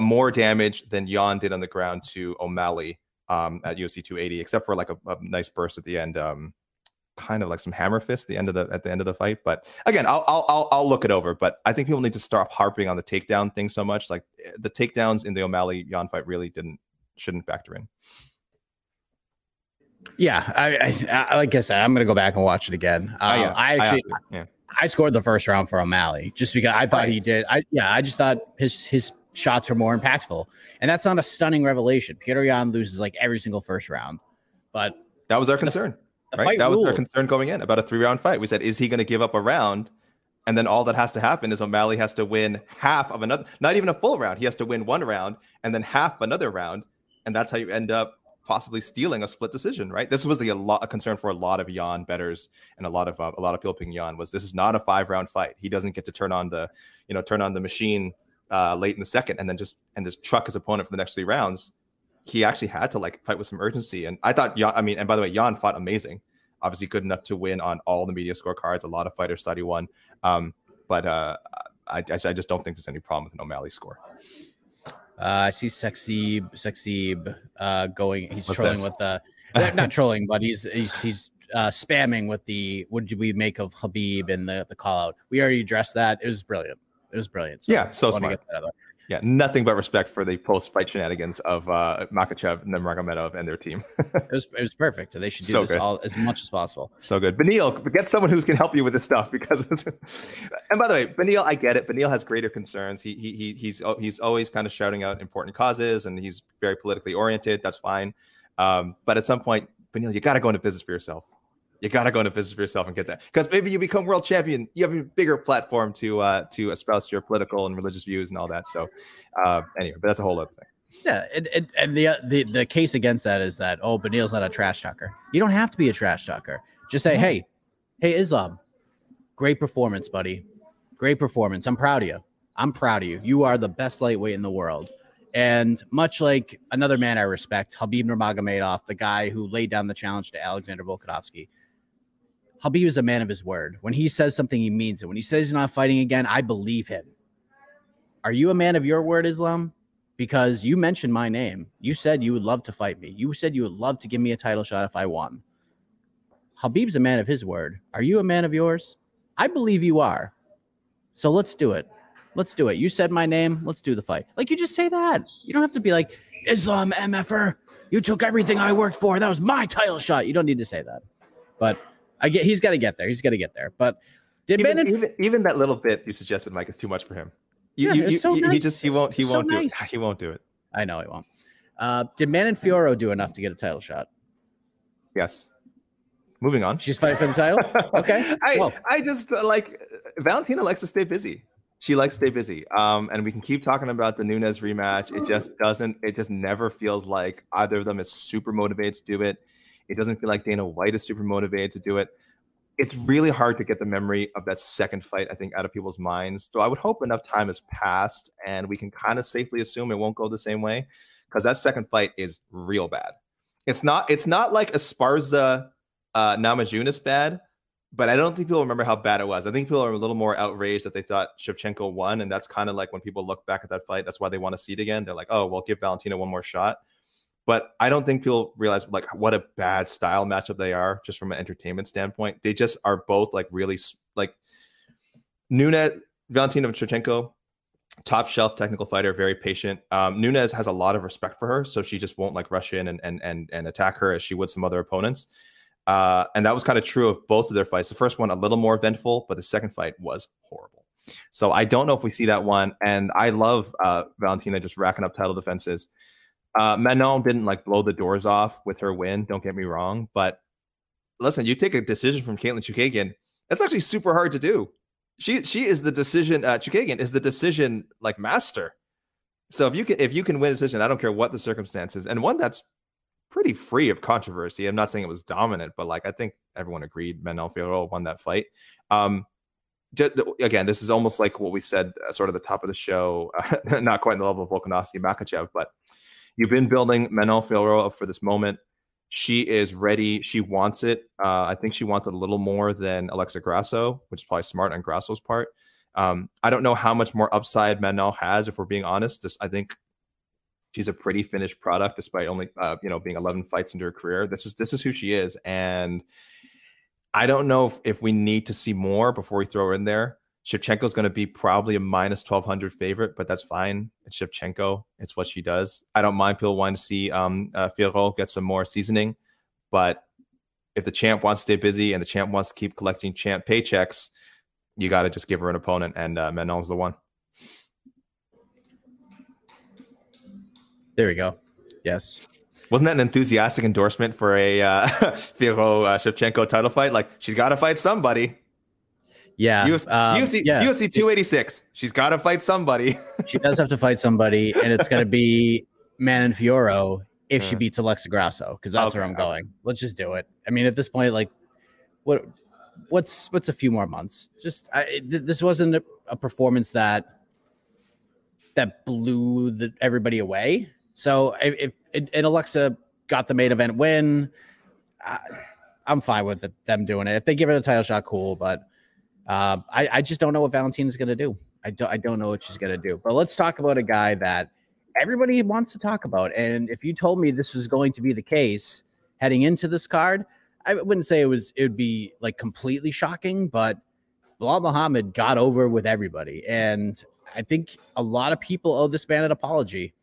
more damage than Yan did on the ground to O'Malley um, at UFC 280, except for like a, a nice burst at the end. Um, kind of like some hammer fist at the end of the at the end of the fight. But again, I'll I'll I'll, I'll look it over. But I think people need to stop harping on the takedown thing so much. Like eh, the takedowns in the O'Malley Yan fight really didn't shouldn't factor in. Yeah, I, I, like I said, I'm gonna go back and watch it again. Uh, Oh, yeah, I actually, I, yeah. I scored the first round for O'Malley just because I thought Right. he did. I yeah, I just thought his his shots were more impactful, and that's not a stunning revelation. Peter Yan loses like every single first round, but That was our concern. the right? That was our concern going in about a three round fight. We said, is he going to give up a round? And then all that has to happen is O'Malley has to win half of another, not even a full round. He has to win one round and then half another round. And that's how you end up possibly stealing a split decision, right? This was the a lot a concern for a lot of Yan betters and a lot of uh, a lot of people picking Yan was this is not a five round fight. He doesn't get to turn on the you know turn on the machine uh, late in the second and then just and just truck his opponent for the next three rounds. He actually had to like fight with some urgency. And I thought Yan, I mean, and by the way, Yan fought amazing obviously good enough to win on all the media scorecards. A lot of fighters thought he won, um, but uh, I, I just don't think there's any problem with an O'Malley score. Uh, I see Sexy Sexy uh, going. He's What's trolling this? with the not- trolling, but he's he's he's uh, spamming with the what did we make of Khabib and the the call out. We already addressed that. It was brilliant. It was brilliant. Yeah, so I wanna smart. Get that out there. Yeah, nothing but respect for the post-fight shenanigans of uh, Makhachev, Nurmagomedov, and their team. It was it was perfect. They should do So this good. all as much as possible. so good. Beneil, get someone who can help you with this stuff because. and by the way, Beneil, I get it. Beneil has greater concerns. He he, he he's oh, he's always kind of shouting out important causes, and he's very politically oriented. That's fine. Um, but at some point, Beneil, you got to go into business for yourself. You got to go into business for yourself and get that because maybe you become world champion. You have a bigger platform to uh, to espouse your political and religious views and all that. So uh, anyway, but that's a whole other thing. Yeah, and, and, and the, the the case against that is that oh, Beneil's not a trash talker. You don't have to be a trash talker. Just say, hey, hey, Islam, great performance, buddy. Great performance. I'm proud of you. I'm proud of you. You are the best lightweight in the world. And much like another man I respect, Khabib Nurmagomedov, the guy who laid down the challenge to Alexander Volkanovski, Khabib is a man of his word. When he says something, he means it. When he says he's not fighting again, I believe him. Are you a man of your word, Islam? Because you mentioned my name. You said you would love to fight me. You said you would love to give me a title shot if I won. Khabib's a man of his word. Are you a man of yours? I believe you are. So let's do it. Let's do it. You said my name. Let's do the fight. Like you just say that. You don't have to be like Islam MFer. You took everything I worked for. That was my title shot. You don't need to say that. But I get he's got to get there. He's got to get there. But did even, Ben even, even that little bit you suggested, Mike, is too much for him. You, Yeah, you, you- so you- he just he won't he It's won't do nice. it. He won't do it. I know he won't. Uh, did Manon Fiorot do enough to get a title shot? Yes. Moving on. She's fighting for the title. Okay. I Well, I just uh, like Valentina likes to stay busy. She likes to stay busy. Um, and we can keep talking about the Nunez rematch. It just doesn't. It just never feels like either of them is super motivated to do it. It doesn't feel like Dana White is super motivated to do it. It's really hard to get the memory of that second fight, I think, out of people's minds. So I would hope enough time has passed and we can kind of safely assume it won't go the same way because that second fight is real bad. It's not. It's not like Esparza uh, Namajunas bad, but I don't think people remember how bad it was. I think people are a little more outraged that they thought Shevchenko won, and that's kind of like when people look back at that fight. That's why they want to see it again. They're like, "Oh, well, give Valentina one more shot." But I don't think people realize like what a bad style matchup they are, just from an entertainment standpoint. They just are both like really like Nunez, Valentina Shevchenko, top shelf technical fighter, very patient. Um, Nunez has a lot of respect for her, so she just won't like rush in and and and, and attack her as she would some other opponents. Uh, and that was kind of true of both of their fights. The first one a little more eventful, but the second fight was horrible. So I don't know if we see that one. And I love uh, Valentina just racking up title defenses. Uh, Manon didn't like blow the doors off with her win. Don't get me wrong, but listen, you take a decision from Katlyn Chookagian. That's actually super hard to do. She she is the decision. Uh, Chookagian is the decision like master. So if you can if you can win a decision, I don't care what the circumstances, and one that's pretty free of controversy. I'm not saying it was dominant, but like I think everyone agreed Manon Fiorot won that fight. Um, just, again, this is almost like what we said, uh, sort of the top of the show, uh, not quite the level of Volkanovski Makhachev, but you've been building Manon Fiorot up for this moment. She is ready. She wants it. Uh, I think she wants it a little more than Alexa Grasso, which is probably smart on Grasso's part. Um, I don't know how much more upside Manon has, if we're being honest. I think she's a pretty finished product, despite only uh, you know being 11 fights into her career. This is this is who she is, and I don't know if, if we need to see more before we throw her in there. Shevchenko's going to be probably a minus 1200 favorite, but that's fine. It's Shevchenko. It's what she does. I don't mind people wanting to see um, uh, Fiorot get some more seasoning, but if the champ wants to stay busy and the champ wants to keep collecting champ paychecks, you got to just give her an opponent, and uh, Manon's the one. there we go. Yes. Wasn't that an enthusiastic endorsement for a uh, Fiorot uh, Shevchenko title fight? Like she's got to fight somebody. Yeah. UFC, um, UFC, yeah. UFC 286. She's got to fight somebody. she does have to fight somebody, and it's going to be Manon Fiorot if she beats Alexa Grasso, because that's where I'm going. Let's just do it. I mean, at this point, like, what, what's what's a few more months? Just I, th- this wasn't a, a performance that that blew the, everybody away. So if, if and Alexa got the main event win, I, I'm fine with it, them doing it. If they give her the title shot, cool. But uh, I, I just don't know what Valentina's going to do. I don't, I don't know what she's going to do. But let's talk about a guy that everybody wants to talk about. And if you told me this was going to be the case heading into this card, I wouldn't say it was it would be like completely shocking, but Belal Muhammad got over with everybody. And I think a lot of people owe this man an apology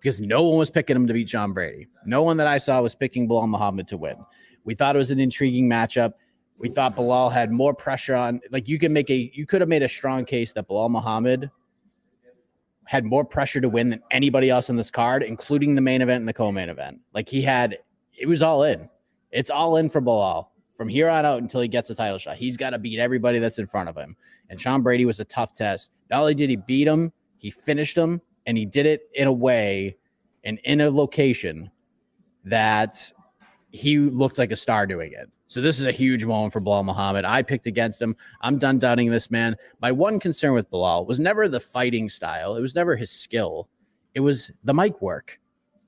because no one was picking him to beat Sean Brady. No one that I saw was picking Belal Muhammad to win. We thought it was an intriguing matchup. We thought Belal had more pressure on. Like you can make a, you could have made a strong case that Belal Muhammad had more pressure to win than anybody else on this card, including the main event and the co-main event. Like he had, it was all in. It's all in for Belal from here on out until he gets a title shot. He's got to beat everybody that's in front of him. And Sean Brady was a tough test. Not only did he beat him, he finished him, and he did it in a way and in a location that he looked like a star doing it. So this is a huge moment for Belal Muhammad. I picked against him. I'm done doubting this man. My one concern with Belal was never the fighting style. It was never his skill. It was the mic work.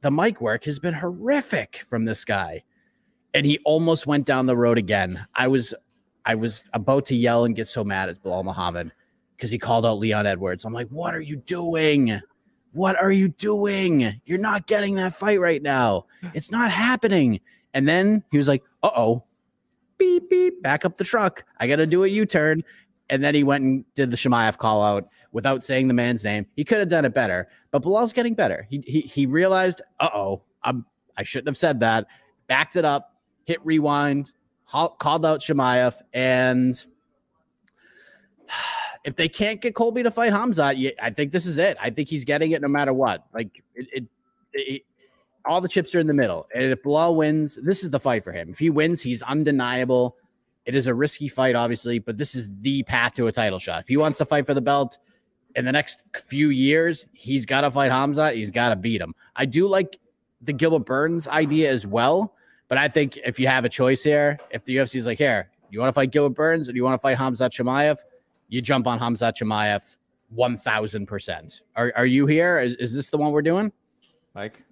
The mic work has been horrific from this guy. and he almost went down the road again. I was I was about to yell and get so mad at Belal Muhammad because he called out Leon Edwards. I'm like, what are you doing? What are you doing? You're not getting that fight right now. It's not happening. And then he was like, uh oh, beep, beep, back up the truck. I got to do a U turn. And then he went and did the Chimaev call out without saying the man's name. He could have done it better, but Belal's getting better. He, he, he realized, uh oh, I shouldn't have said that. Backed it up, hit rewind, called out Chimaev, and if they can't get Colby to fight Hamzat, I think this is it. I think he's getting it no matter what. Like it, it, it, all the chips are in the middle. And if Belal wins, this is the fight for him. If he wins, he's undeniable. It is a risky fight, obviously, but this is the path to a title shot. If he wants to fight for the belt in the next few years, he's got to fight Hamza. He's got to beat him. I do like the Gilbert Burns idea as well. But I think if you have a choice here, if the UFC is like, here, you want to fight Gilbert Burns or do you want to fight Hamza Chimaev? You jump on Hamza Chimaev 1000%. Are, are you here? Is, is this the one we're doing? Mike,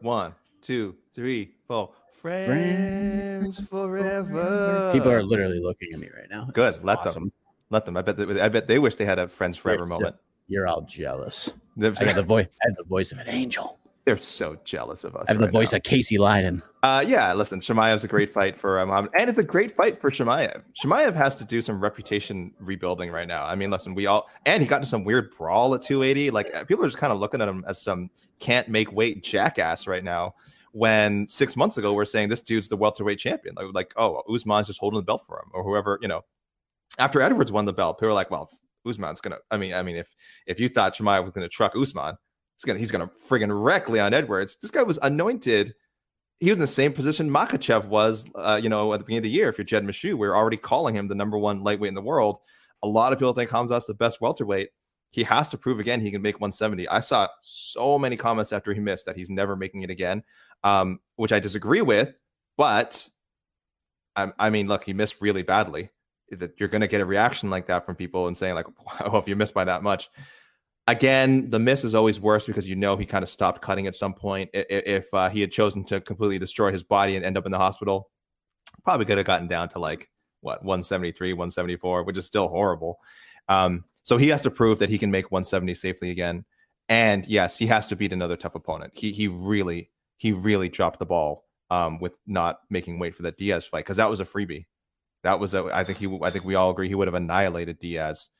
one, two, three, four. Friends, forever. People are literally looking at me right now. Good. It's let awesome. them. Let them. I bet. They, I bet they wish they had a friends forever you're moment. you're all jealous. I got the voice. I have the voice of an angel. They're so jealous of us. I have right the voice now. of Casey Leydon. Uh, yeah, listen, Chimaev's a great fight for um, and it's a great fight for Chimaev. Chimaev has to do some reputation rebuilding right now. I mean, listen, we all and he got into some weird brawl at 280. Like uh, people are just kind of looking at him as some can't make weight jackass right now. When six months ago we're saying this dude's the welterweight champion, like, like oh, Usman's just holding the belt for him, or whoever you know. After Edwards won the belt, people were like, well, Usman's gonna. I mean, I mean, if if you thought Chimaev was gonna truck Usman, He's gonna he's gonna friggin' wreck Leon Edwards. This guy was anointed. He was in the same position Makhachev was, uh, you know, at the beginning of the year. If you're Jed Meshew, we are already calling him the number one lightweight in the world. A lot of people think Hamzat's the best welterweight. He has to prove again he can make 170. I saw so many comments after he missed that he's never making it again, um, which I disagree with. But I, I mean, look, he missed really badly. That you're going to get a reaction like that from people and saying like, "Well, if you missed by that much." Again, the miss is always worse because you know he kind of stopped cutting at some point. If uh, he had chosen to completely destroy his body and end up in the hospital, probably could have gotten down to like what 173, 174, which is still horrible. Um, so he has to prove that he can make 170 safely again. And yes, he has to beat another tough opponent. He he really he really dropped the ball um, with not making weight for that Diaz fight because that was a freebie. That was a, I think he I think we all agree he would have annihilated Diaz.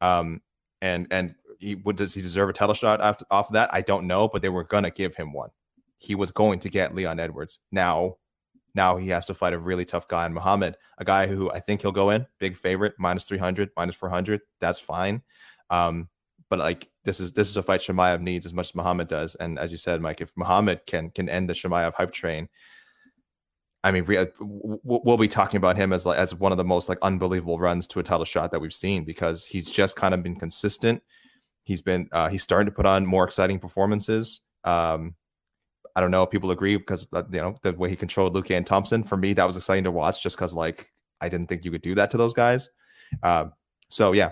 Um, and and he would does he deserve a title shot off, off of that? I don't know, but they were gonna give him one. He was going to get Leon Edwards. Now, now he has to fight a really tough guy in Muhammad, a guy who I think he'll go in big favorite, minus three hundred, minus four hundred. That's fine. Um, but like this is this is a fight Chimaev needs as much as Muhammad does. And as you said, Mike, if Muhammad can can end the Chimaev hype train, I mean, we'll be talking about him as like as one of the most like unbelievable runs to a title shot that we've seen because he's just kind of been consistent. He's been uh, he's starting to put on more exciting performances. Um, I don't know if people agree because uh, you know the way he controlled Luke and Thompson. For me, that was exciting to watch just because like I didn't think you could do that to those guys. Uh, so yeah,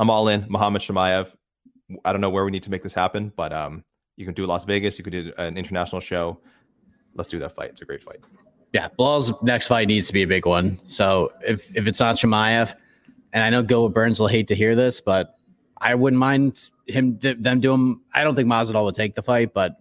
I'm all in. Muhammad Chimaev. I don't know where we need to make this happen, but um, you can do Las Vegas. You could do an international show. Let's do that fight. It's a great fight. Yeah, Belal's next fight needs to be a big one. So if if it's not Chimaev, and I know Gilbert Burns will hate to hear this, but I wouldn't mind him them doing. I don't think Masvidal would take the fight, but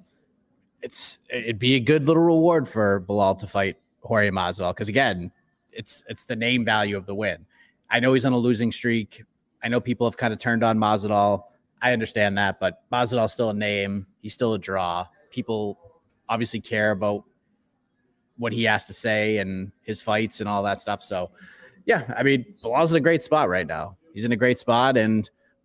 it's it'd be a good little reward for Belal to fight Jorge Masvidal because again, it's it's the name value of the win. I know he's on a losing streak. I know people have kind of turned on Masvidal. I understand that, but Masvidal's still a name. He's still a draw. People obviously care about what he has to say and his fights and all that stuff. So, yeah, I mean, Belal's in a great spot right now. He's in a great spot, and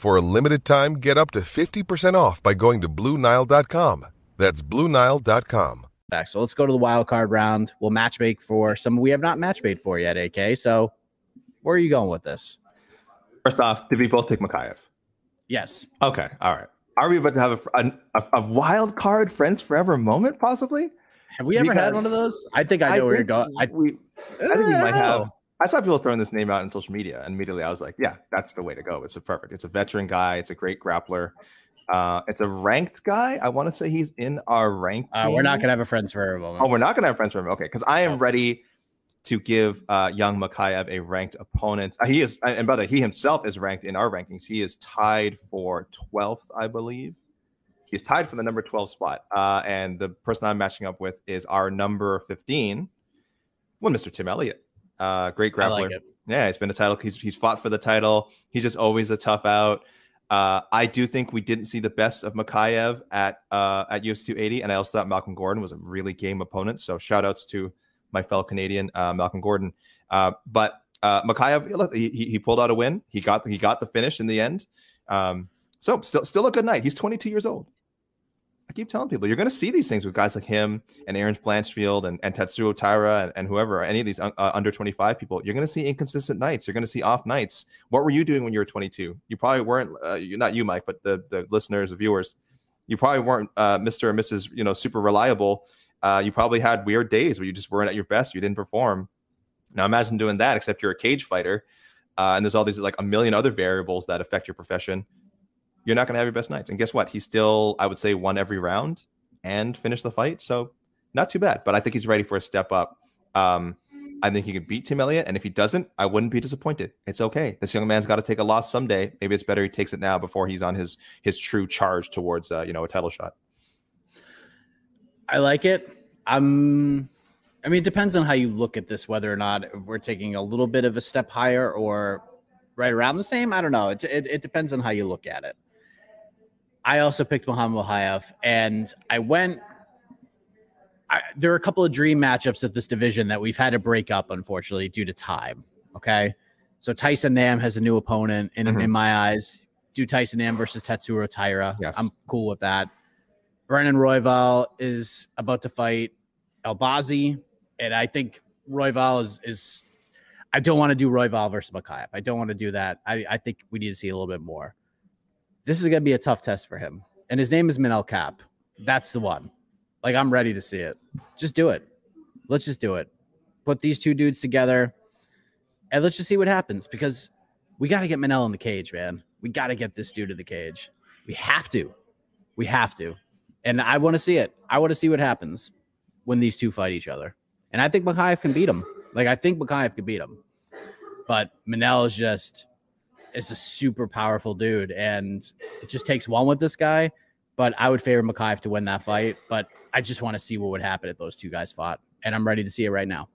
For a limited time, get up to 50% off by going to BlueNile.com. That's BlueNile.com. Back. So let's go to the wild card round. We'll match make for some we have not match made for yet, AK. So where are you going with this? First off, did we both take Mokaev? Yes. Okay. All right. Are we about to have a, a, a wild card friends forever moment, possibly? Have we ever Because- had one of those? I think I know I where you're going. I, we, I think we might don't have. I saw people throwing this name out on social media, and immediately I was like, "Yeah, that's the way to go. It's a perfect. It's a veteran guy. It's a great grappler. Uh, it's a ranked guy. I want to say he's in our rank. uh, we're not gonna have a friends for a moment. Oh, we're not gonna have friends for him. Okay, because I am ready to give uh, young Mokaev a ranked opponent. Uh, he is, and by the way, he himself is ranked in our rankings. He is tied for 12th, I believe. He's tied for the number 12 spot. Uh, and the person I'm matching up with is our number 15, one Mr. Tim Elliott. Uh, great grappler. like it. Yeah, he's been a title. He's he's fought for the title. He's just always a tough out. Uh, I do think we didn't see the best of Mokaev at uh, at UFC 280, and I also thought Malcolm Gordon was a really game opponent. So shout outs to my fellow Canadian uh, Malcolm Gordon. Uh, but uh, Mokaev, he, he he pulled out a win. He got he got the finish in the end. Um, so still still a good night. He's 22 years old. I keep telling people you're going to see these things with guys like him and Erin Blanchfield and, and Tatsuro Taira and, and whoever, any of these uh, under 25 people. You're going to see inconsistent nights. You're going to see off nights. What were you doing when you were 22? You probably weren't, uh, you not you, Mike, but the, the listeners, the viewers. You probably weren't uh, Mr. or Mrs. You know, super reliable. Uh, you probably had weird days where you just weren't at your best. You didn't perform. Now imagine doing that, except you're a cage fighter, uh, and there's all these like a million other variables that affect your profession you're not going to have your best nights. And guess what? He still, I would say, won every round and finished the fight. So not too bad. But I think he's ready for a step up. Um, I think he could beat Tim Elliott. And if he doesn't, I wouldn't be disappointed. It's okay. This young man's got to take a loss someday. Maybe it's better he takes it now before he's on his his true charge towards uh, you know a title shot. I like it. I'm. I mean, it depends on how you look at this, whether or not we're taking a little bit of a step higher or right around the same. I don't know. It, it, it depends on how you look at it. I also picked Muhammad Mokaev, and I went. I, there are a couple of dream matchups at this division that we've had to break up, unfortunately, due to time. Okay, so Tyson Nam has a new opponent in Mhm. in my eyes. Do Tyson Nam versus Tatsuro Taira. Yes. I'm cool with that. Brandon Royval is about to fight El Bazi, and I think Royval is is. I don't want to do Royval versus Mokaev. I don't want to do that. I, I think we need to see a little bit more. This is going to be a tough test for him, and his name is Manel Kape. That's the one. Like I'm ready to see it. Just do it. Let's just do it. Put these two dudes together, and let's just see what happens. Because we got to get Manel in the cage, man. We got to get this dude in the cage. We have to. We have to. And I want to see it. I want to see what happens when these two fight each other. And I think Mokaev can beat him. Like I think Mokaev can beat him. But Manel is just is a super powerful dude, and it just takes one with this guy. But I would favor Mokaev to win that fight. But I just want to see what would happen if those two guys fought, and I'm ready to see it right now.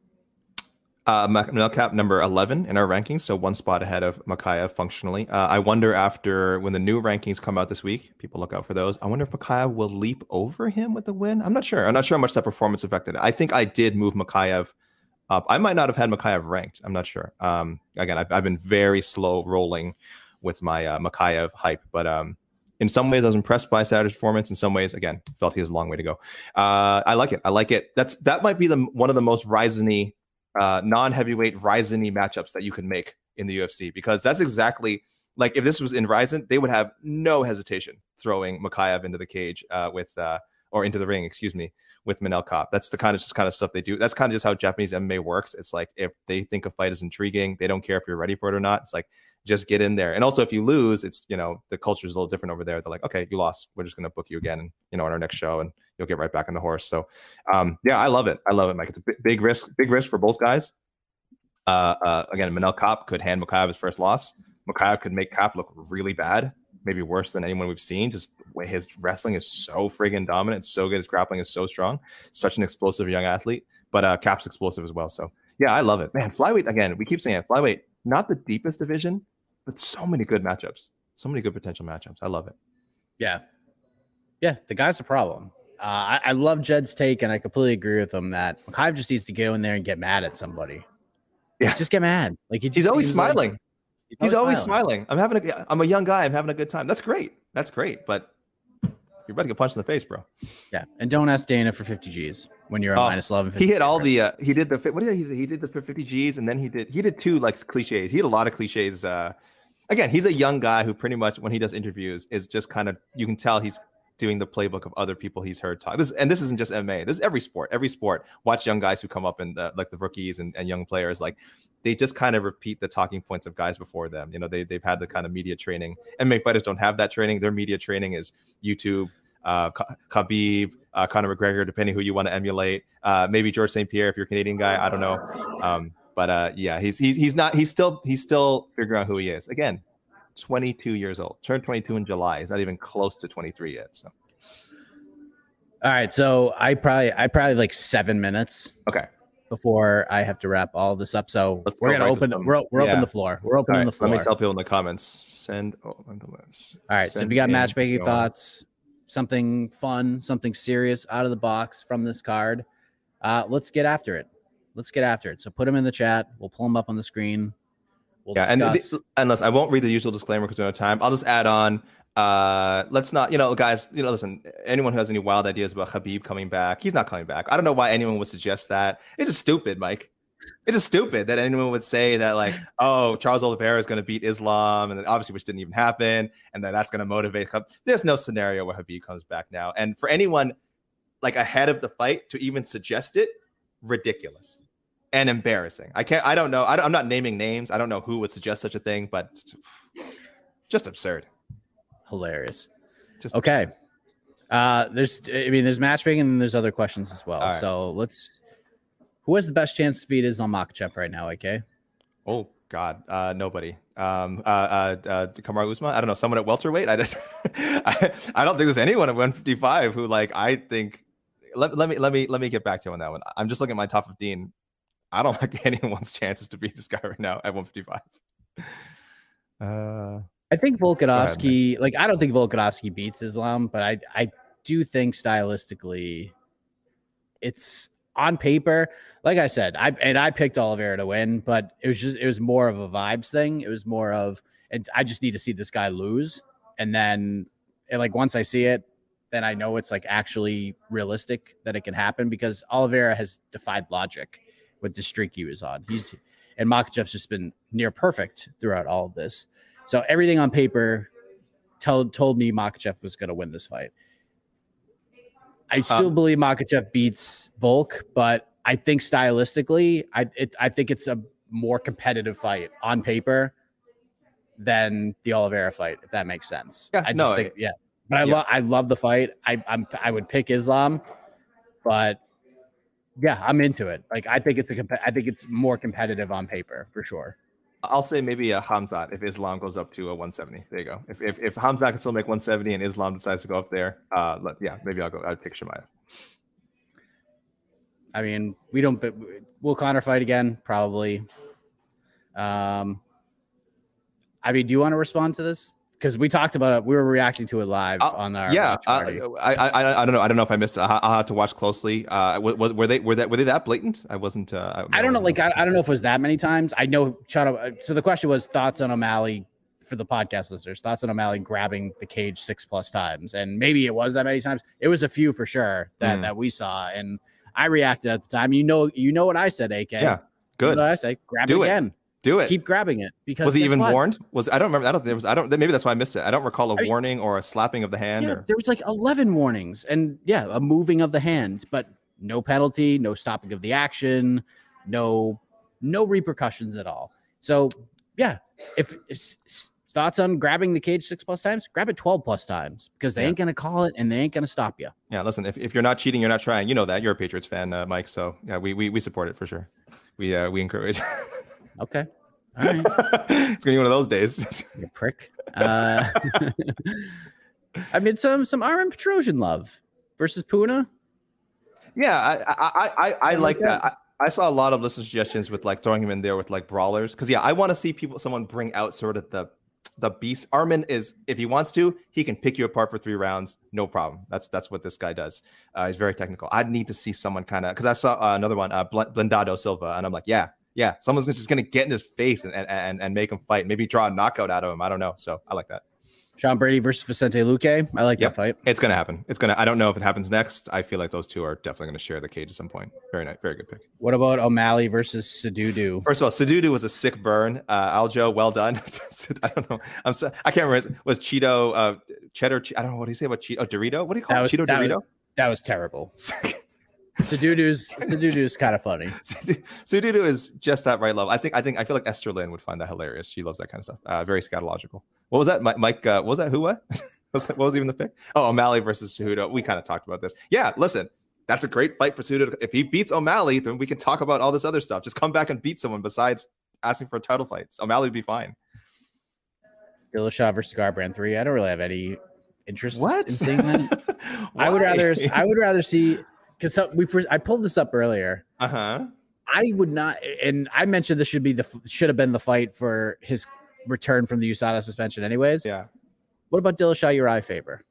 Uh, Manel Kape number 11 in our rankings, so one spot ahead of Mokaev functionally. Uh, I wonder after when the new rankings come out this week, people look out for those. I wonder if Mokaev will leap over him with the win. I'm not sure. I'm not sure how much that performance affected it. I think I did move Mokaev up. I might not have had Mokaev ranked. I'm not sure. Um, again, I've, I've been very slow rolling with my uh, Mokaev hype, but um, in some ways, I was impressed by Saturday's performance. In some ways, again, felt he has a long way to go. Uh, I like it. I like it. That's that might be the one of the most Rizin-y uh, non-heavyweight Rizin matchups that you can make in the UFC because that's exactly like if this was in Rizin, they would have no hesitation throwing Mokaev into the cage uh, with uh, or into the ring, excuse me, with Manel Kape. That's the kind of just kind of stuff they do. That's kind of just how Japanese MMA works. It's like if they think a fight is intriguing, they don't care if you're ready for it or not. It's like just get in there. And also if you lose, it's you know the culture is a little different over there. They're like, okay, you lost. We're just gonna book you again, and you know on our next show, and you'll get right back on the horse. So um, yeah, I love it. I love it, Mike. It's a big, big risk, big risk for both guys. Uh, uh, again, Manel Kape could hand Mokaev his first loss. Mokaev could make Cop look really bad, maybe worse than anyone we've seen. Just his wrestling is so friggin' dominant, it's so good. His grappling is so strong. Such an explosive young athlete, but uh, Kape's explosive as well. So yeah, I love it, man. Flyweight again. We keep saying it. Flyweight, not the deepest division, but so many good matchups, so many good potential matchups. I love it. Yeah, yeah. The guy's a problem. Uh, I, I, love Jed's take, and I completely agree with him that Mokaev just needs to go in there and get mad at somebody. Yeah, just get mad. Like he he's always smiling. Like, he's, always, smiling. smiling. I'm having a. I'm a young guy. I'm having a good time. That's great. That's great. But you're about to get punched in the face, bro. Yeah, and don't ask Dana for 50 G's when you're on uh, minus 11. He hit all the. Uh, he did the. What did he? He did the 50 G's, and then he did. He did two like cliches. He had a lot of cliches. Uh, again, he's a young guy who pretty much when he does interviews is just kind of you can tell he's doing the playbook of other people he's heard talk. This and this isn't just MMA. This is every sport. Every sport. Watch young guys who come up and like the rookies and, and young players. Like they just kind of repeat the talking points of guys before them. You know, they they've had the kind of media training. MMA fighters don't have that training. Their media training is YouTube. Uh, Khabib, uh, Conor McGregor, depending who you want to emulate. Uh, maybe George St. Pierre if you're a Canadian guy. I don't know. Um, but uh, yeah, he's he's he's not. He's still he's still figuring out who he is. Again, 22 years old. Turned 22 in July. He's not even close to 23 yet. So. All right, so I probably I probably like seven minutes. Okay. Before I have to wrap all this up, so Let's we're gonna open. We're, we're yeah. open the floor. We're opening right, the floor. Let me tell people in the comments. Send. Oh, All right. So if you got matchmaking thoughts, something fun, something serious out of the box from this card, uh, let's get after it. Let's get after it. So put them in the chat. We'll pull them up on the screen. We'll yeah, discuss. and unless I won't read the usual disclaimer because we don't have time, I'll just add on. Uh, let's not, you know, guys, you know, listen, anyone who has any wild ideas about Khabib coming back, he's not coming back. I don't know why anyone would suggest that. It's just stupid, Mike. It's just stupid that anyone would say that, like, oh, Charles Oliveira is going to beat Islam, and obviously, which didn't even happen, and that that's going to motivate. There's no scenario where Khabib comes back now. And for anyone like ahead of the fight to even suggest it, ridiculous and embarrassing. I can't. I don't know. I am not naming names. I don't know who would suggest such a thing, but just absurd. Hilarious. Just okay. Uh, there's. I mean, there's matchmaking and there's other questions as well. Right. So let's. Who has the best chance to beat Islam Makhachev right now? AK. Oh God, uh, nobody. Um, uh, uh, uh, Kamaru Usman. I don't know. Someone at welterweight. I just. I, I don't think there's anyone at 155 who like I think. Let, let me let me let me get back to you on that one. I'm just looking at my top 15 I don't like anyone's chances to beat this guy right now at 155. Uh, I think Volkanovski, ahead, like I don't think Volkanovski beats Islam, but I I do think stylistically, it's on paper. Like I said, I and I picked Oliveira to win, but it was just it was more of a vibes thing. It was more of, and I just need to see this guy lose, and then and like once I see it, then I know it's like actually realistic that it can happen because Oliveira has defied logic with the streak he was on. He's and Makhachev's just been near perfect throughout all of this. So everything on paper told told me Makhachev was going to win this fight. I still um, believe Makhachev beats Volk, but I think stylistically, I it, I think it's a more competitive fight on paper than the Oliveira fight, if that makes sense. Yeah, I just no, think, yeah. But I yeah. love I love the fight. I I'm I would pick Islam, but yeah, I'm into it. Like I think it's a comp- I think it's more competitive on paper for sure. I'll say maybe a Hamzat if Islam goes up to a 170. There you go. If if, if Hamzat can still make 170 and Islam decides to go up there, uh, let, yeah, maybe I'll go. I'd pick Chimaev. I mean, we don't. But will Conor fight again? Probably. Um, I mean, do you want to respond to this? Because we talked about it. We were reacting to it live uh, on our yeah. Uh, I, I I don't know. I don't know if I missed. It. I, will have to watch closely. Uh, was, were they were that were they that blatant? I wasn't. Uh, I, I don't know. Like I, I don't know if it was that many times. I know. Shut up. Uh, so the question was thoughts on O'Malley for the podcast listeners. Thoughts on O'Malley grabbing the cage six plus times, and maybe it was that many times. It was a few for sure that mm. that we saw, and I reacted at the time. You know, you know what I said, AK. Yeah, good. You know what I say? Grab Do it again. Do it. Keep grabbing it because was he even what? warned? Was I don't remember. I don't. There was. I don't. Maybe that's why I missed it. I don't recall a warning or a slapping of the hand. Yeah, or... there was like eleven warnings, and yeah, a moving of the hand, but no penalty, no stopping of the action, no no repercussions at all. So yeah, if, if thoughts on grabbing the cage six plus times, grab it 12 plus times because they yeah. ain't going to call it and they ain't going to stop you. Yeah. Listen, if, if you're not cheating, you're not trying. You know that. You're a Patriots fan, uh, Mike. So yeah, we, we, we support it for sure. We, uh, we encourage. Okay. All right. it's gonna be one of those days. you prick. Uh, I mean, some some Armen Petrosyan love versus Puna. Yeah, I I I, I like that. I, I saw a lot of listener suggestions with like throwing him in there with like brawlers because yeah, I want to see people someone bring out sort of the the beast. Armin is if he wants to, he can pick you apart for three rounds, no problem. That's that's what this guy does. Uh, he's very technical. I'd need to see someone kind of because I saw uh, another one, uh, Blindado Silva, and I'm like, yeah, yeah, someone's just gonna get in his face and and and, and make him fight. Maybe draw a knockout out of him. I don't know. So I like that. Sean Brady versus Vicente Luque. I like yep. that fight. It's going to happen. It's going to. I don't know if it happens next. I feel like those two are definitely going to share the cage at some point. Very nice. Very good pick. What about O'Malley versus Cejudo? First of all, Cejudo was a sick burn. Uh, Aljo, well done. I don't know. I'm. So, I can't remember. Was Cheeto uh, cheddar? I don't know what do you say about Cheeto. Oh, Dorito. What do you call that it? Was, Cheeto Dorito. Was, that was terrible. Cejudo's is kind of funny. Cejudo is just that right level. I think I think I feel like Esther Lynn would find that hilarious. She loves that kind of stuff. Uh, very scatological. What was that, Mike? Uh, what was that who? What? was that, what was even the pick? Oh, O'Malley versus Cejudo. We kind of talked about this. Yeah, listen, that's a great fight for Cejudo. If he beats O'Malley, then we can talk about all this other stuff. Just come back and beat someone besides asking for a title fight. O'Malley would be fine. Dillashaw versus Garbrandt three. I don't really have any interest what? in seeing that. I would rather I would rather see because we I pulled this up earlier. Uh huh. I would not, and I mentioned this should be the should have been the fight for his return from the USADA suspension, anyways. Yeah. What about Dillashaw Urijah Faber?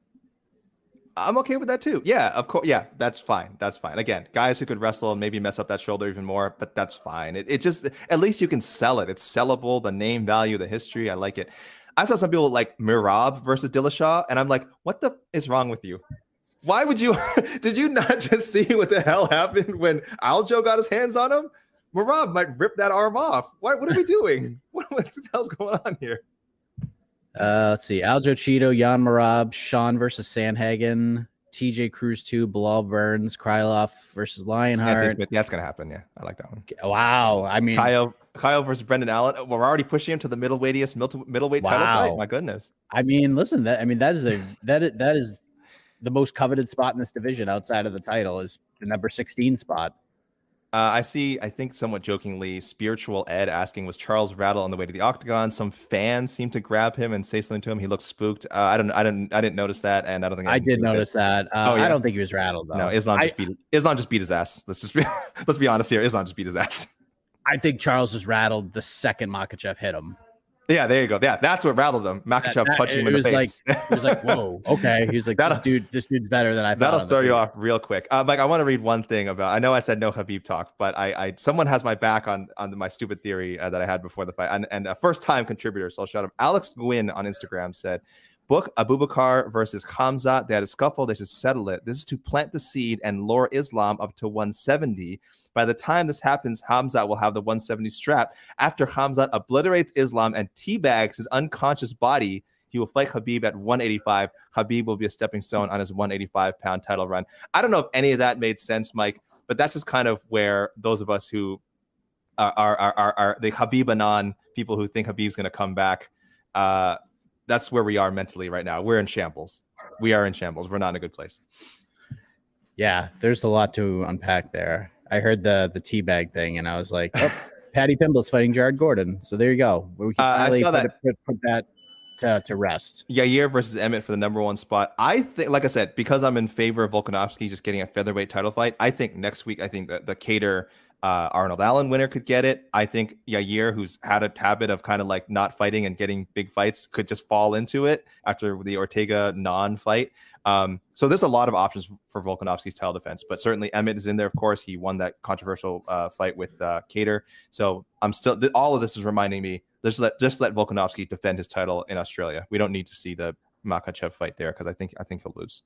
I'm okay with that too. Yeah, of course. Yeah, that's fine. That's fine. Again, guys who could wrestle and maybe mess up that shoulder even more, but that's fine. It, it just at least you can sell it. It's sellable. The name value, the history. I like it. I saw some people like Merab versus Dillashaw, and I'm like, what the is wrong with you? Why would you? did you not just see what the hell happened when Aljo got his hands on him? Merab might rip that arm off. What, what are we doing? what, what the hell's going on here? Uh, let's see. Aljo Chito, Yan Merab, Sean versus Sandhagen, TJ Cruz 2, Belal Burns, Krylov versus Lionheart. That's going to happen. Yeah, I like that one. Wow. I mean, Kyle, Kyle versus Brendan Allen. We're already pushing him to the middleweightiest middleweight wow. title fight. My goodness. I mean, listen, that I mean, that is a that is, that is the most coveted spot in this division outside of the title is the number 16 spot. Uh, I see, I think somewhat jokingly, Spiritual Ed asking, was Charles Rattle on the way to the octagon? Some fans seem to grab him and say something to him. He looks spooked. Uh, I don't, I didn't, I didn't notice that, and I don't think I, I did notice that. Uh, oh, yeah. I don't think he was rattled though. No, Islam just I, beat Islam just beat his ass. Let's just be, let's be honest here. Islam just beat his ass. I think Charles was rattled the second Makhachev hit him. Yeah, there you go. Yeah, that's what rattled him. Makhachev punching him in the face. Like, it was like, whoa, okay. He was like, this dude, this dude's better than I thought. That'll throw you off real quick. Uh, Mike, I want to read one thing about. I know I said no Khabib talk, but I, I someone has my back on on my stupid theory uh, that I had before the fight, and, and a first time contributor. So I'll shout him. Alex Gwynn on Instagram said, "Book Abubakar versus Hamza. They had a scuffle. They should settle it. This is to plant the seed and lure Islam up to 170." By the time this happens, Hamza will have the 170 strap. After Hamza obliterates Islam and teabags his unconscious body, he will fight Khabib at 185. Khabib will be a stepping stone on his 185 pound title run. I don't know if any of that made sense, Mike, but that's just kind of where those of us who are are are, are the Khabib Anon people who think Khabib's going to come back. Uh, that's where we are mentally right now. We're in shambles. We are in shambles. We're not in a good place. Yeah, there's a lot to unpack there. I heard the the teabag thing, and I was like, oh, Paddy Pimblett's fighting Jared Gordon. So there you go. We can uh, I saw put, that. Put, put that to, to rest. Yair versus Emmett for the number one spot. I think, like I said, because I'm in favor of Volkanovski just getting a featherweight title fight. I think next week, I think that the Kattar uh, Arnold Allen winner could get it. I think Yair, who's had a habit of kind of like not fighting and getting big fights, could just fall into it after the Ortega non fight. Um, so there's a lot of options for Volkanovski's title defense, but certainly Emmett is in there. Of course, he won that controversial uh, fight with uh, Kattar. So I'm still th- all of this is reminding me just let just let Volkanovski defend his title in Australia. We don't need to see the Makhachev fight there because I think I think he'll lose.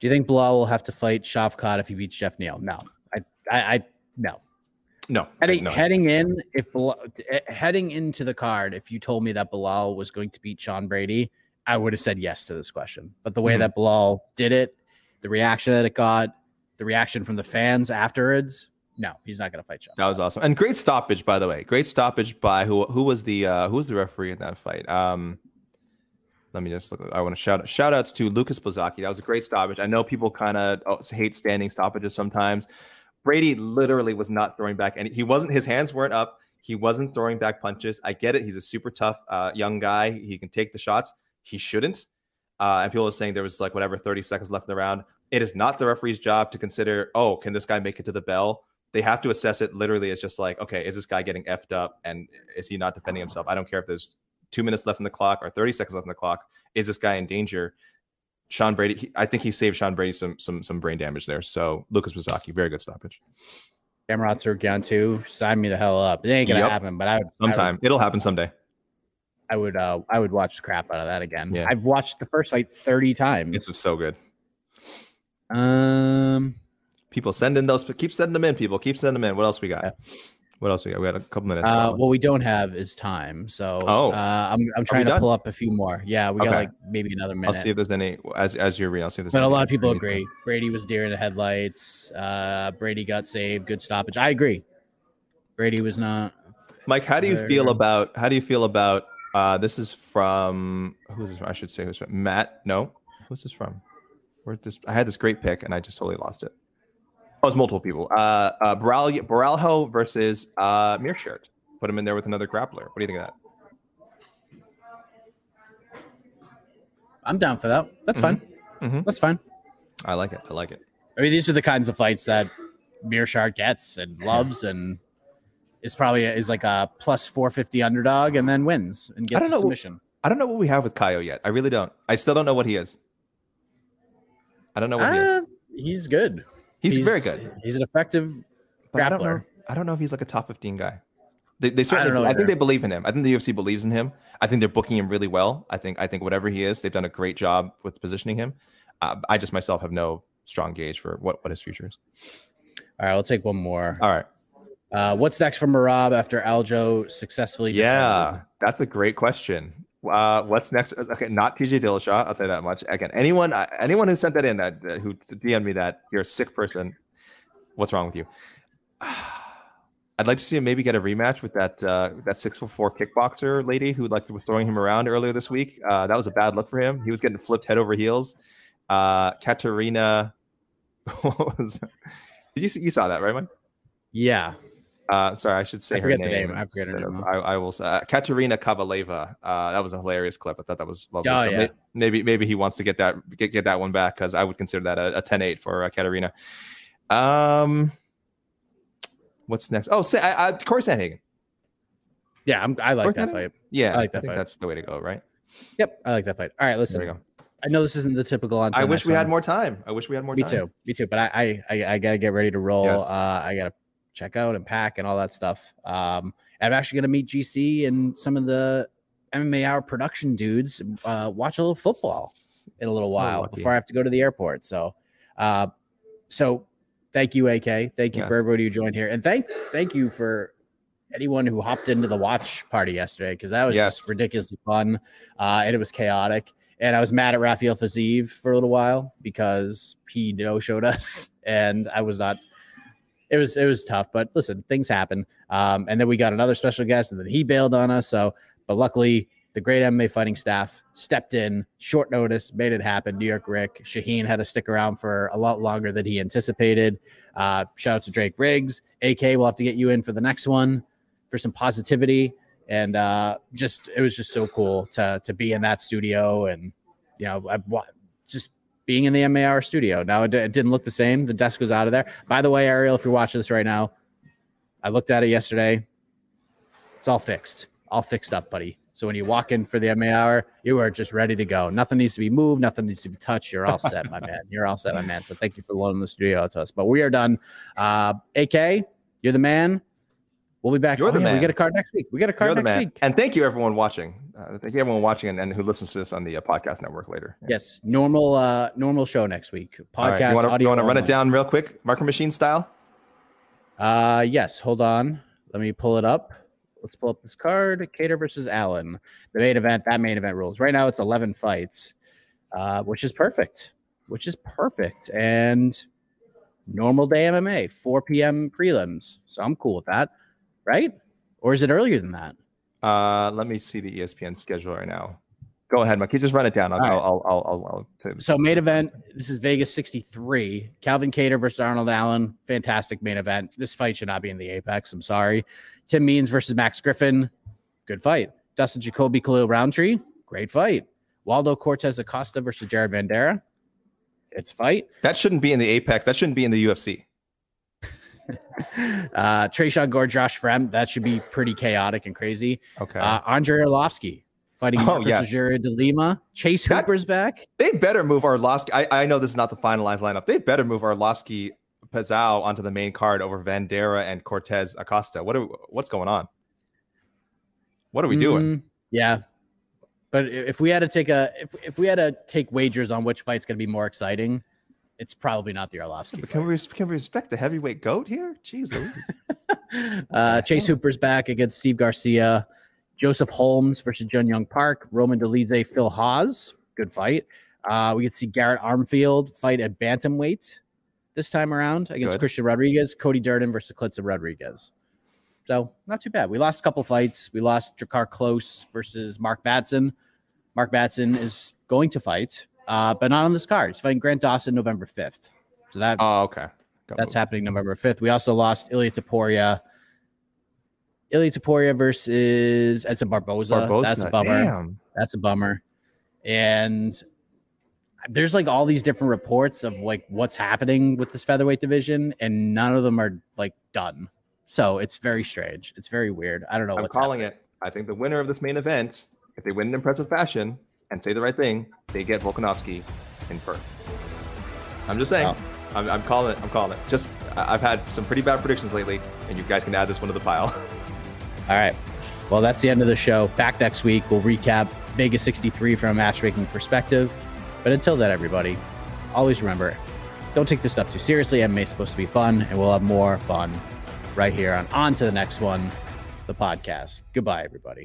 Do you think Belal will have to fight Shavkat if he beats Jeff Neal? No, I I, I no. No, heading no. heading in if eh, heading into the card, if you told me that Belal was going to beat Sean Brady, I would have said yes to this question. But the way mm-hmm. that Belal did it, the reaction that it got, the reaction from the fans afterwards, no, he's not going to fight Sean. That was awesome, and great stoppage by the way. Great stoppage by who? Who was the uh, who was the referee in that fight? Um, let me just look. I want to shout shout outs to Lucas Bosacki. That was a great stoppage. I know people kind of oh, hate standing stoppages sometimes. Brady literally was not throwing back, and he wasn't. His hands weren't up. He wasn't throwing back punches. I get it. He's a super tough uh, young guy. He can take the shots he shouldn't. uh, and people are saying there was like whatever 30 seconds left in the round. It is not the referee's job to consider, oh, can this guy make it to the bell? They have to assess it literally as just like, okay, is this guy getting effed up and is he not defending himself? I don't care if there's two minutes left in the clock or 30 seconds left in the clock. Is this guy in danger? Sean Brady, he, I think he saved Sean Brady some some some brain damage there. So Lucas Mizaki, very good stoppage. Gamrot Tsarukyan too. Sign me the hell up. It ain't gonna Yep. happen, but I would Sometime I would, it'll happen someday. I would uh I would watch the crap out of that again. Yeah. I've watched the first fight 30 times. It's so good. um People send in those. Keep sending them in. People keep sending them in. What else we got? Yeah. What else we got? We got a couple minutes. uh, what we don't have is time. So Oh. uh, I'm I'm trying to done? pull up a few more. Yeah, we got like maybe another minute. I'll see if there's any as as you're reading. I'll see if there's. But a lot of people agree. Brady was deer in the headlights. Uh, Brady got saved. Good stoppage. I agree. Brady was not. Mike, how do you feel about how do you feel about uh this is from who's this from? I should say who's from Matt. No, who's this from? Where this I had this great pick and I just totally lost it. Oh, it's multiple people. Uh uh Baral Borralho versus uh Meerschaert. Put him in there with another grappler. What do you think of that? I'm down for that. That's fine. Mhm. That's fine. I like it. I like it. I mean, these are the kinds of fights that Meerschaert gets and loves, and is probably is like a plus 450 underdog, and then wins and gets don't a know. submission. I don't know what we have with Caio yet. I really don't. I still don't know what he is. I don't know what he is. Uh, he's good. He's, very good. He's an effective But I don't know. grappler. I don't know if he's like a top 15 guy. They, they I certainly. know I, think they believe in him. I think the UFC believes in him. I think they're booking him really well. I think. I think whatever he is, they've done a great job with positioning him. Uh, I just myself have no strong gauge for what what his future is. All right, we'll take one more. All right. Uh, what's next for Merab after Aljo successfully? Yeah, that's a great question. Uh, what's next? Okay, not TJ Dillashaw. I'll say that much. Again, anyone uh, anyone who sent that in that uh, who DM'd me that you're a sick person. What's wrong with you? I'd like to see him maybe get a rematch with that uh, that six foot four kickboxer lady who like was throwing him around earlier this week. Uh, that was a bad look for him. He was getting flipped head over heels. Uh, Katerina, what was? Did you see, you saw that right, Mike? Yeah. Uh, sorry, I should say I her name. name. I forget her name. I, I will say uh, Katerina Kavaleva. Uh, that was a hilarious clip. I thought that was lovely. Oh, so yeah. may- maybe maybe he wants to get that get, get that one back because I would consider that a, a 10-8 for uh, Katerina. Um, what's next? Oh, say, I, I, Corey Sandhagen. Yeah, I'm, I like Corey that Sandhagen? fight. Yeah, I like that think fight. that's the way to go, right? Yep, I like that fight. All right, listen. There we go. I know this isn't the typical on. I wish we had more time. I wish we had more Me time. Me too. Me too. But I, I, I, I gotta get ready to roll. Yes. Uh, I gotta check out and pack and all that stuff. Um, I'm actually gonna meet GC and some of the MMA Hour production dudes. Uh, watch a little football in a little So while lucky. before I have to go to the airport. So, uh, so thank you, AK. Thank you Yes. for everybody who joined here, and thank thank you for anyone who hopped into the watch party yesterday because that was just ridiculously fun, uh, and it was chaotic. And I was mad at Raphael Fiziev for a little while because he no showed us, and I was not. It was it was tough, but listen, things happen. Um, and then we got another special guest, and then he bailed on us. So, but luckily, the great MMA fighting staff stepped in, short notice, made it happen. New York Rick Shaheen had to stick around for a lot longer than he anticipated. Uh, shout out to Drake Riggs. AK, we'll have to get you in for the next one for some positivity and uh, just it was just so cool to to be in that studio and you know I, just being in the MAR studio. Now it, it didn't look the same. The desk was out of there. By the way, Ariel, if you're watching this right now, I looked at it yesterday. It's all fixed, all fixed up, buddy. So when you walk in for the MAR, you are just ready to go. Nothing needs to be moved. Nothing needs to be touched. You're all set, my man. You're all set, my man. So thank you for loaning the studio to us. But we are done. Uh, AK, you're the man. We'll be back. You're Oh, the yeah, We man. get a card next week. We get a card You're next week. And thank you everyone watching. Uh, thank you everyone watching and, and who listens to this on the uh, podcast network later. Yes, normal, uh, normal show next week. Podcast, right, you wanna, audio. you want to run it down real quick, marker machine style? Uh, yes. Hold on. Let me pull it up. Let's pull up this card. Kattar versus Allen. The main event. That main event rules. Right now, it's eleven fights, uh, which is perfect. Which is perfect. And normal day MMA, 4 p.m. prelims. So I'm cool with that, right? Or is it earlier than that? Uh, let me see the ESPN schedule right now. Go ahead, Mike. You just run it down. I'll, right. I'll, I'll, I'll, I'll, tell you. So main event. This is Vegas 63. Calvin Kattar versus Arnold Allen. Fantastic main event. This fight should not be in the Apex. I'm sorry. Tim Means versus Max Griffin. Good fight. Dustin Jacoby, Khalil Rountree. Great fight. Waldo Cortes Acosta versus Jared Vanderaa. It's a fight. That shouldn't be in the Apex. That shouldn't be in the UFC. Uh, Tresean Gore, Josh Fremd. That should be pretty chaotic and crazy. Okay. Uh, Andrei Arlovsky fighting Oh, Marcos yeah. De Lima. Chase That- Hooper's back. They better move Arlovsky. I, I know this is not the finalized lineup. They better move Arlovsky Pezão onto the main card over Vanderaa and Cortes Acosta. What are what's going on? What are we doing? Mm, yeah. But if we had to take a if, if we had to take wagers on which fight's going to be more exciting, it's probably not the Arlovsky. Can we can we respect the heavyweight goat here? Jesus. Uh, Chase Hooper's back against Steve Garcia. Joseph Holmes versus Jun Young Park. Roman Dolidze, Phil Hawes. Good fight. Uh, we could see Garrett Armfield fight at bantamweight this time around against Good. Christian Rodriguez. Cody Durden versus Klitza Rodriguez. So not too bad. We lost a couple fights. We lost Jakar Close versus Mark Madsen. Mark Madsen is going to fight, uh, but not on this card. He's fighting Grant Dawson November 5th. So that oh, okay. Got that's moved. happening November 5th. We also lost Ilia Topuria. Ilia Topuria versus Edson Barboza. That's a bummer. Damn. That's a bummer. And there's like all these different reports of like what's happening with this featherweight division, and none of them are like done. So it's very strange. It's very weird. I don't know I'm what's calling happening. it. I think the winner of this main event, if they win in impressive fashion and say the right thing, they get Volkanovski in Perth. I'm just saying. Oh. I'm, I'm calling it. I'm calling it. Just I've had some pretty bad predictions lately, and you guys can add this one to the pile. All right. Well, that's the end of the show. Back next week, we'll recap Vegas 63 from a matchmaking perspective. But until then, everybody, always remember don't take this stuff too seriously. MMA is supposed to be fun, and we'll have more fun right here on On to the Next One, the podcast. Goodbye, everybody.